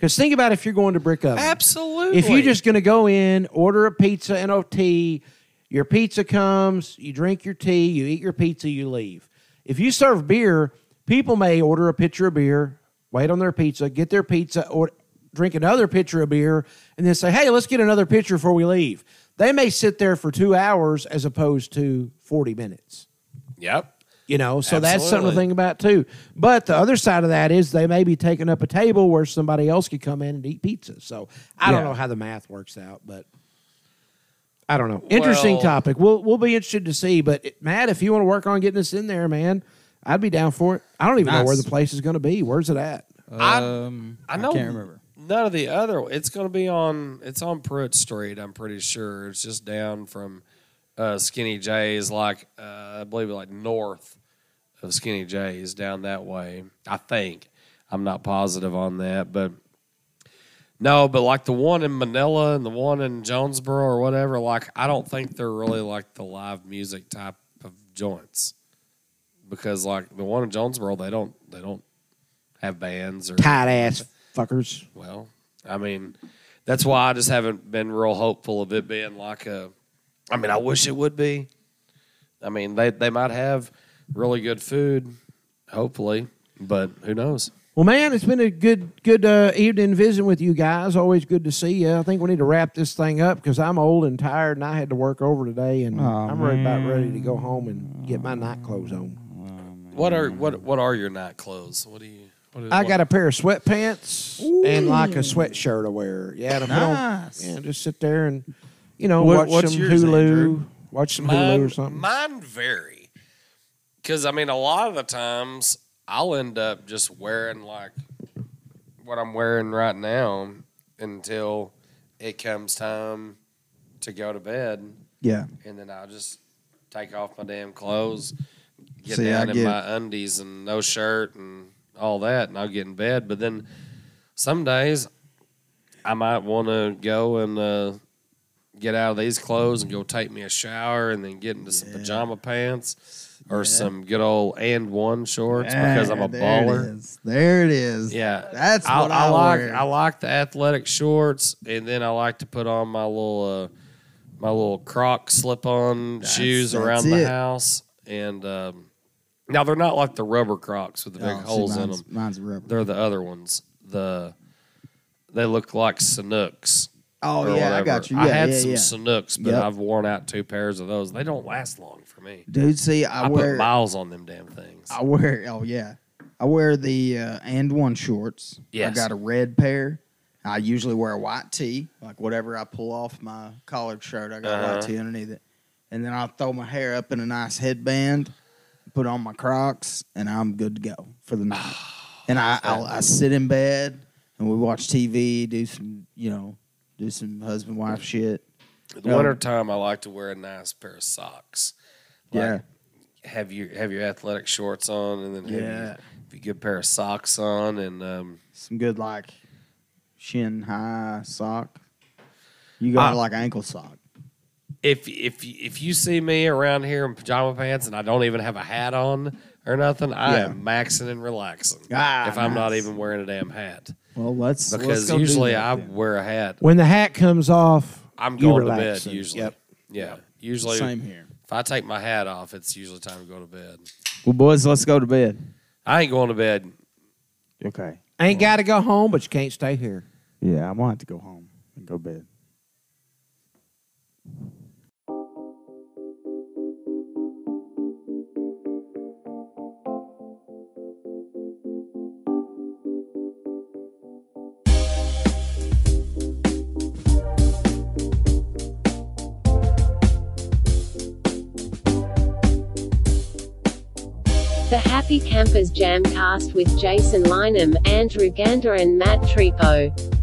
Because think about if you're going to Brick Oven. Absolutely. If you're just going to go in, order a pizza and a tea, your pizza comes, you drink your tea, you eat your pizza, you leave. If you serve beer, people may order a pitcher of beer, wait on their pizza, get their pizza, or drink another pitcher of beer, and then say, hey, let's get another pitcher before we leave. They may sit there for two hours as opposed to 40 minutes. Yep. You know, so that's something to think about too. But the other side of that is they may be taking up a table where somebody else could come in and eat pizza. So I don't know how the math works out, but I don't know. Interesting Well- topic. We'll we'll be interested to see. But Matt, if you want to work on getting us in there, man, I'd be down for it. I don't even know where the place is going to be. Where's it at? Um, I know. can't remember. None of the other. It's going to be on. It's on Pruitt Street. I'm pretty sure. It's just down from uh, Skinny J's, like uh, I believe, like north of Skinny J's, down that way. I think. I'm not positive on that, but no. But like the one in Manila and the one in Jonesboro or whatever, like I don't think they're really like the live music type of joints. because like the one in Jonesboro, they don't they don't have bands or Tight ass fuckers. well, I mean, that's why I just haven't been real hopeful of it being like a. I mean, I wish it would be. I mean, they they might have really good food, hopefully, but who knows? Well, man, it's been a good good uh, evening visiting with you guys. Always good to see you. I think we need to wrap this thing up because I'm old and tired, and I had to work over today, and I'm ready, about ready to go home and get my night clothes on. What are what what are your night clothes? What do you? What is, I what- got a pair of sweatpants and like a sweatshirt I wear. Yeah, to put on- Nice. yeah, just sit there and you know What- watch some yours, Hulu, Andrew? watch some mine, Hulu or something. Mine vary because I mean, a lot of the times I'll end up just wearing like what I'm wearing right now until it comes time to go to bed. Yeah. and then I'll just take off my damn clothes, get See, I down in get- my undies and no shirt and all that, and I'll get in bed. But then some days I might want to go and uh, get out of these clothes and go take me a shower and then get into some Yeah. pajama pants or Yeah. some good old AND1 shorts because I'm a there baller. Is. There it is. Yeah, That's what I I like. wear. I like the athletic shorts, and then I like to put on my little, uh, my little Croc slip-on That's- shoes that's around the it. house. And um, now they're not like the rubber Crocs with the big Oh, see, holes in mine's- them. Mine's rubber. They're the other ones. The they look like Sanuks. Oh yeah, I got you. Yeah, I had yeah, some yeah. Sanuks, but Yep. I've worn out two pairs of those. They don't last long for me. Dude, see, I, I, wear put miles on them damn things. I wear oh yeah. I wear the uh, AND1 shorts. Yes. I got a red pair. I usually wear a white tee, like whatever I pull off my collared shirt, I got a Uh-huh. white tee underneath it. And then I'll throw my hair up in a nice headband, put on my Crocs, and I'm good to go for the night. and I I'll, I sit in bed and we watch TV, do some you know, do some husband wife shit. the winter time, I like to wear a nice pair of socks. Like, Yeah. have your have your athletic shorts on, and then have, Yeah. your, have a good pair of socks on, and um, Some good like shin high sock. You got like ankle sock. if if if you see me around here in pajama pants and I don't even have a hat on or nothing, I Yeah. am maxing and relaxing. Ah, if I'm not nice. even wearing a damn hat, Well, let's let's because go do usually that I then. wear a hat. when the hat comes off, I'm you going to relax bed and- usually. Yep. Yeah, usually same here. if I take my hat off, it's usually time to go to bed. Well, boys, let's go to bed. I ain't going to bed. Okay. Ain't got to go home, but you can't stay here. Yeah, I want to go home and go to bed. The Happy Campers Jamcast with Jason Lynham, Andrew Gander, and Matt Tripo.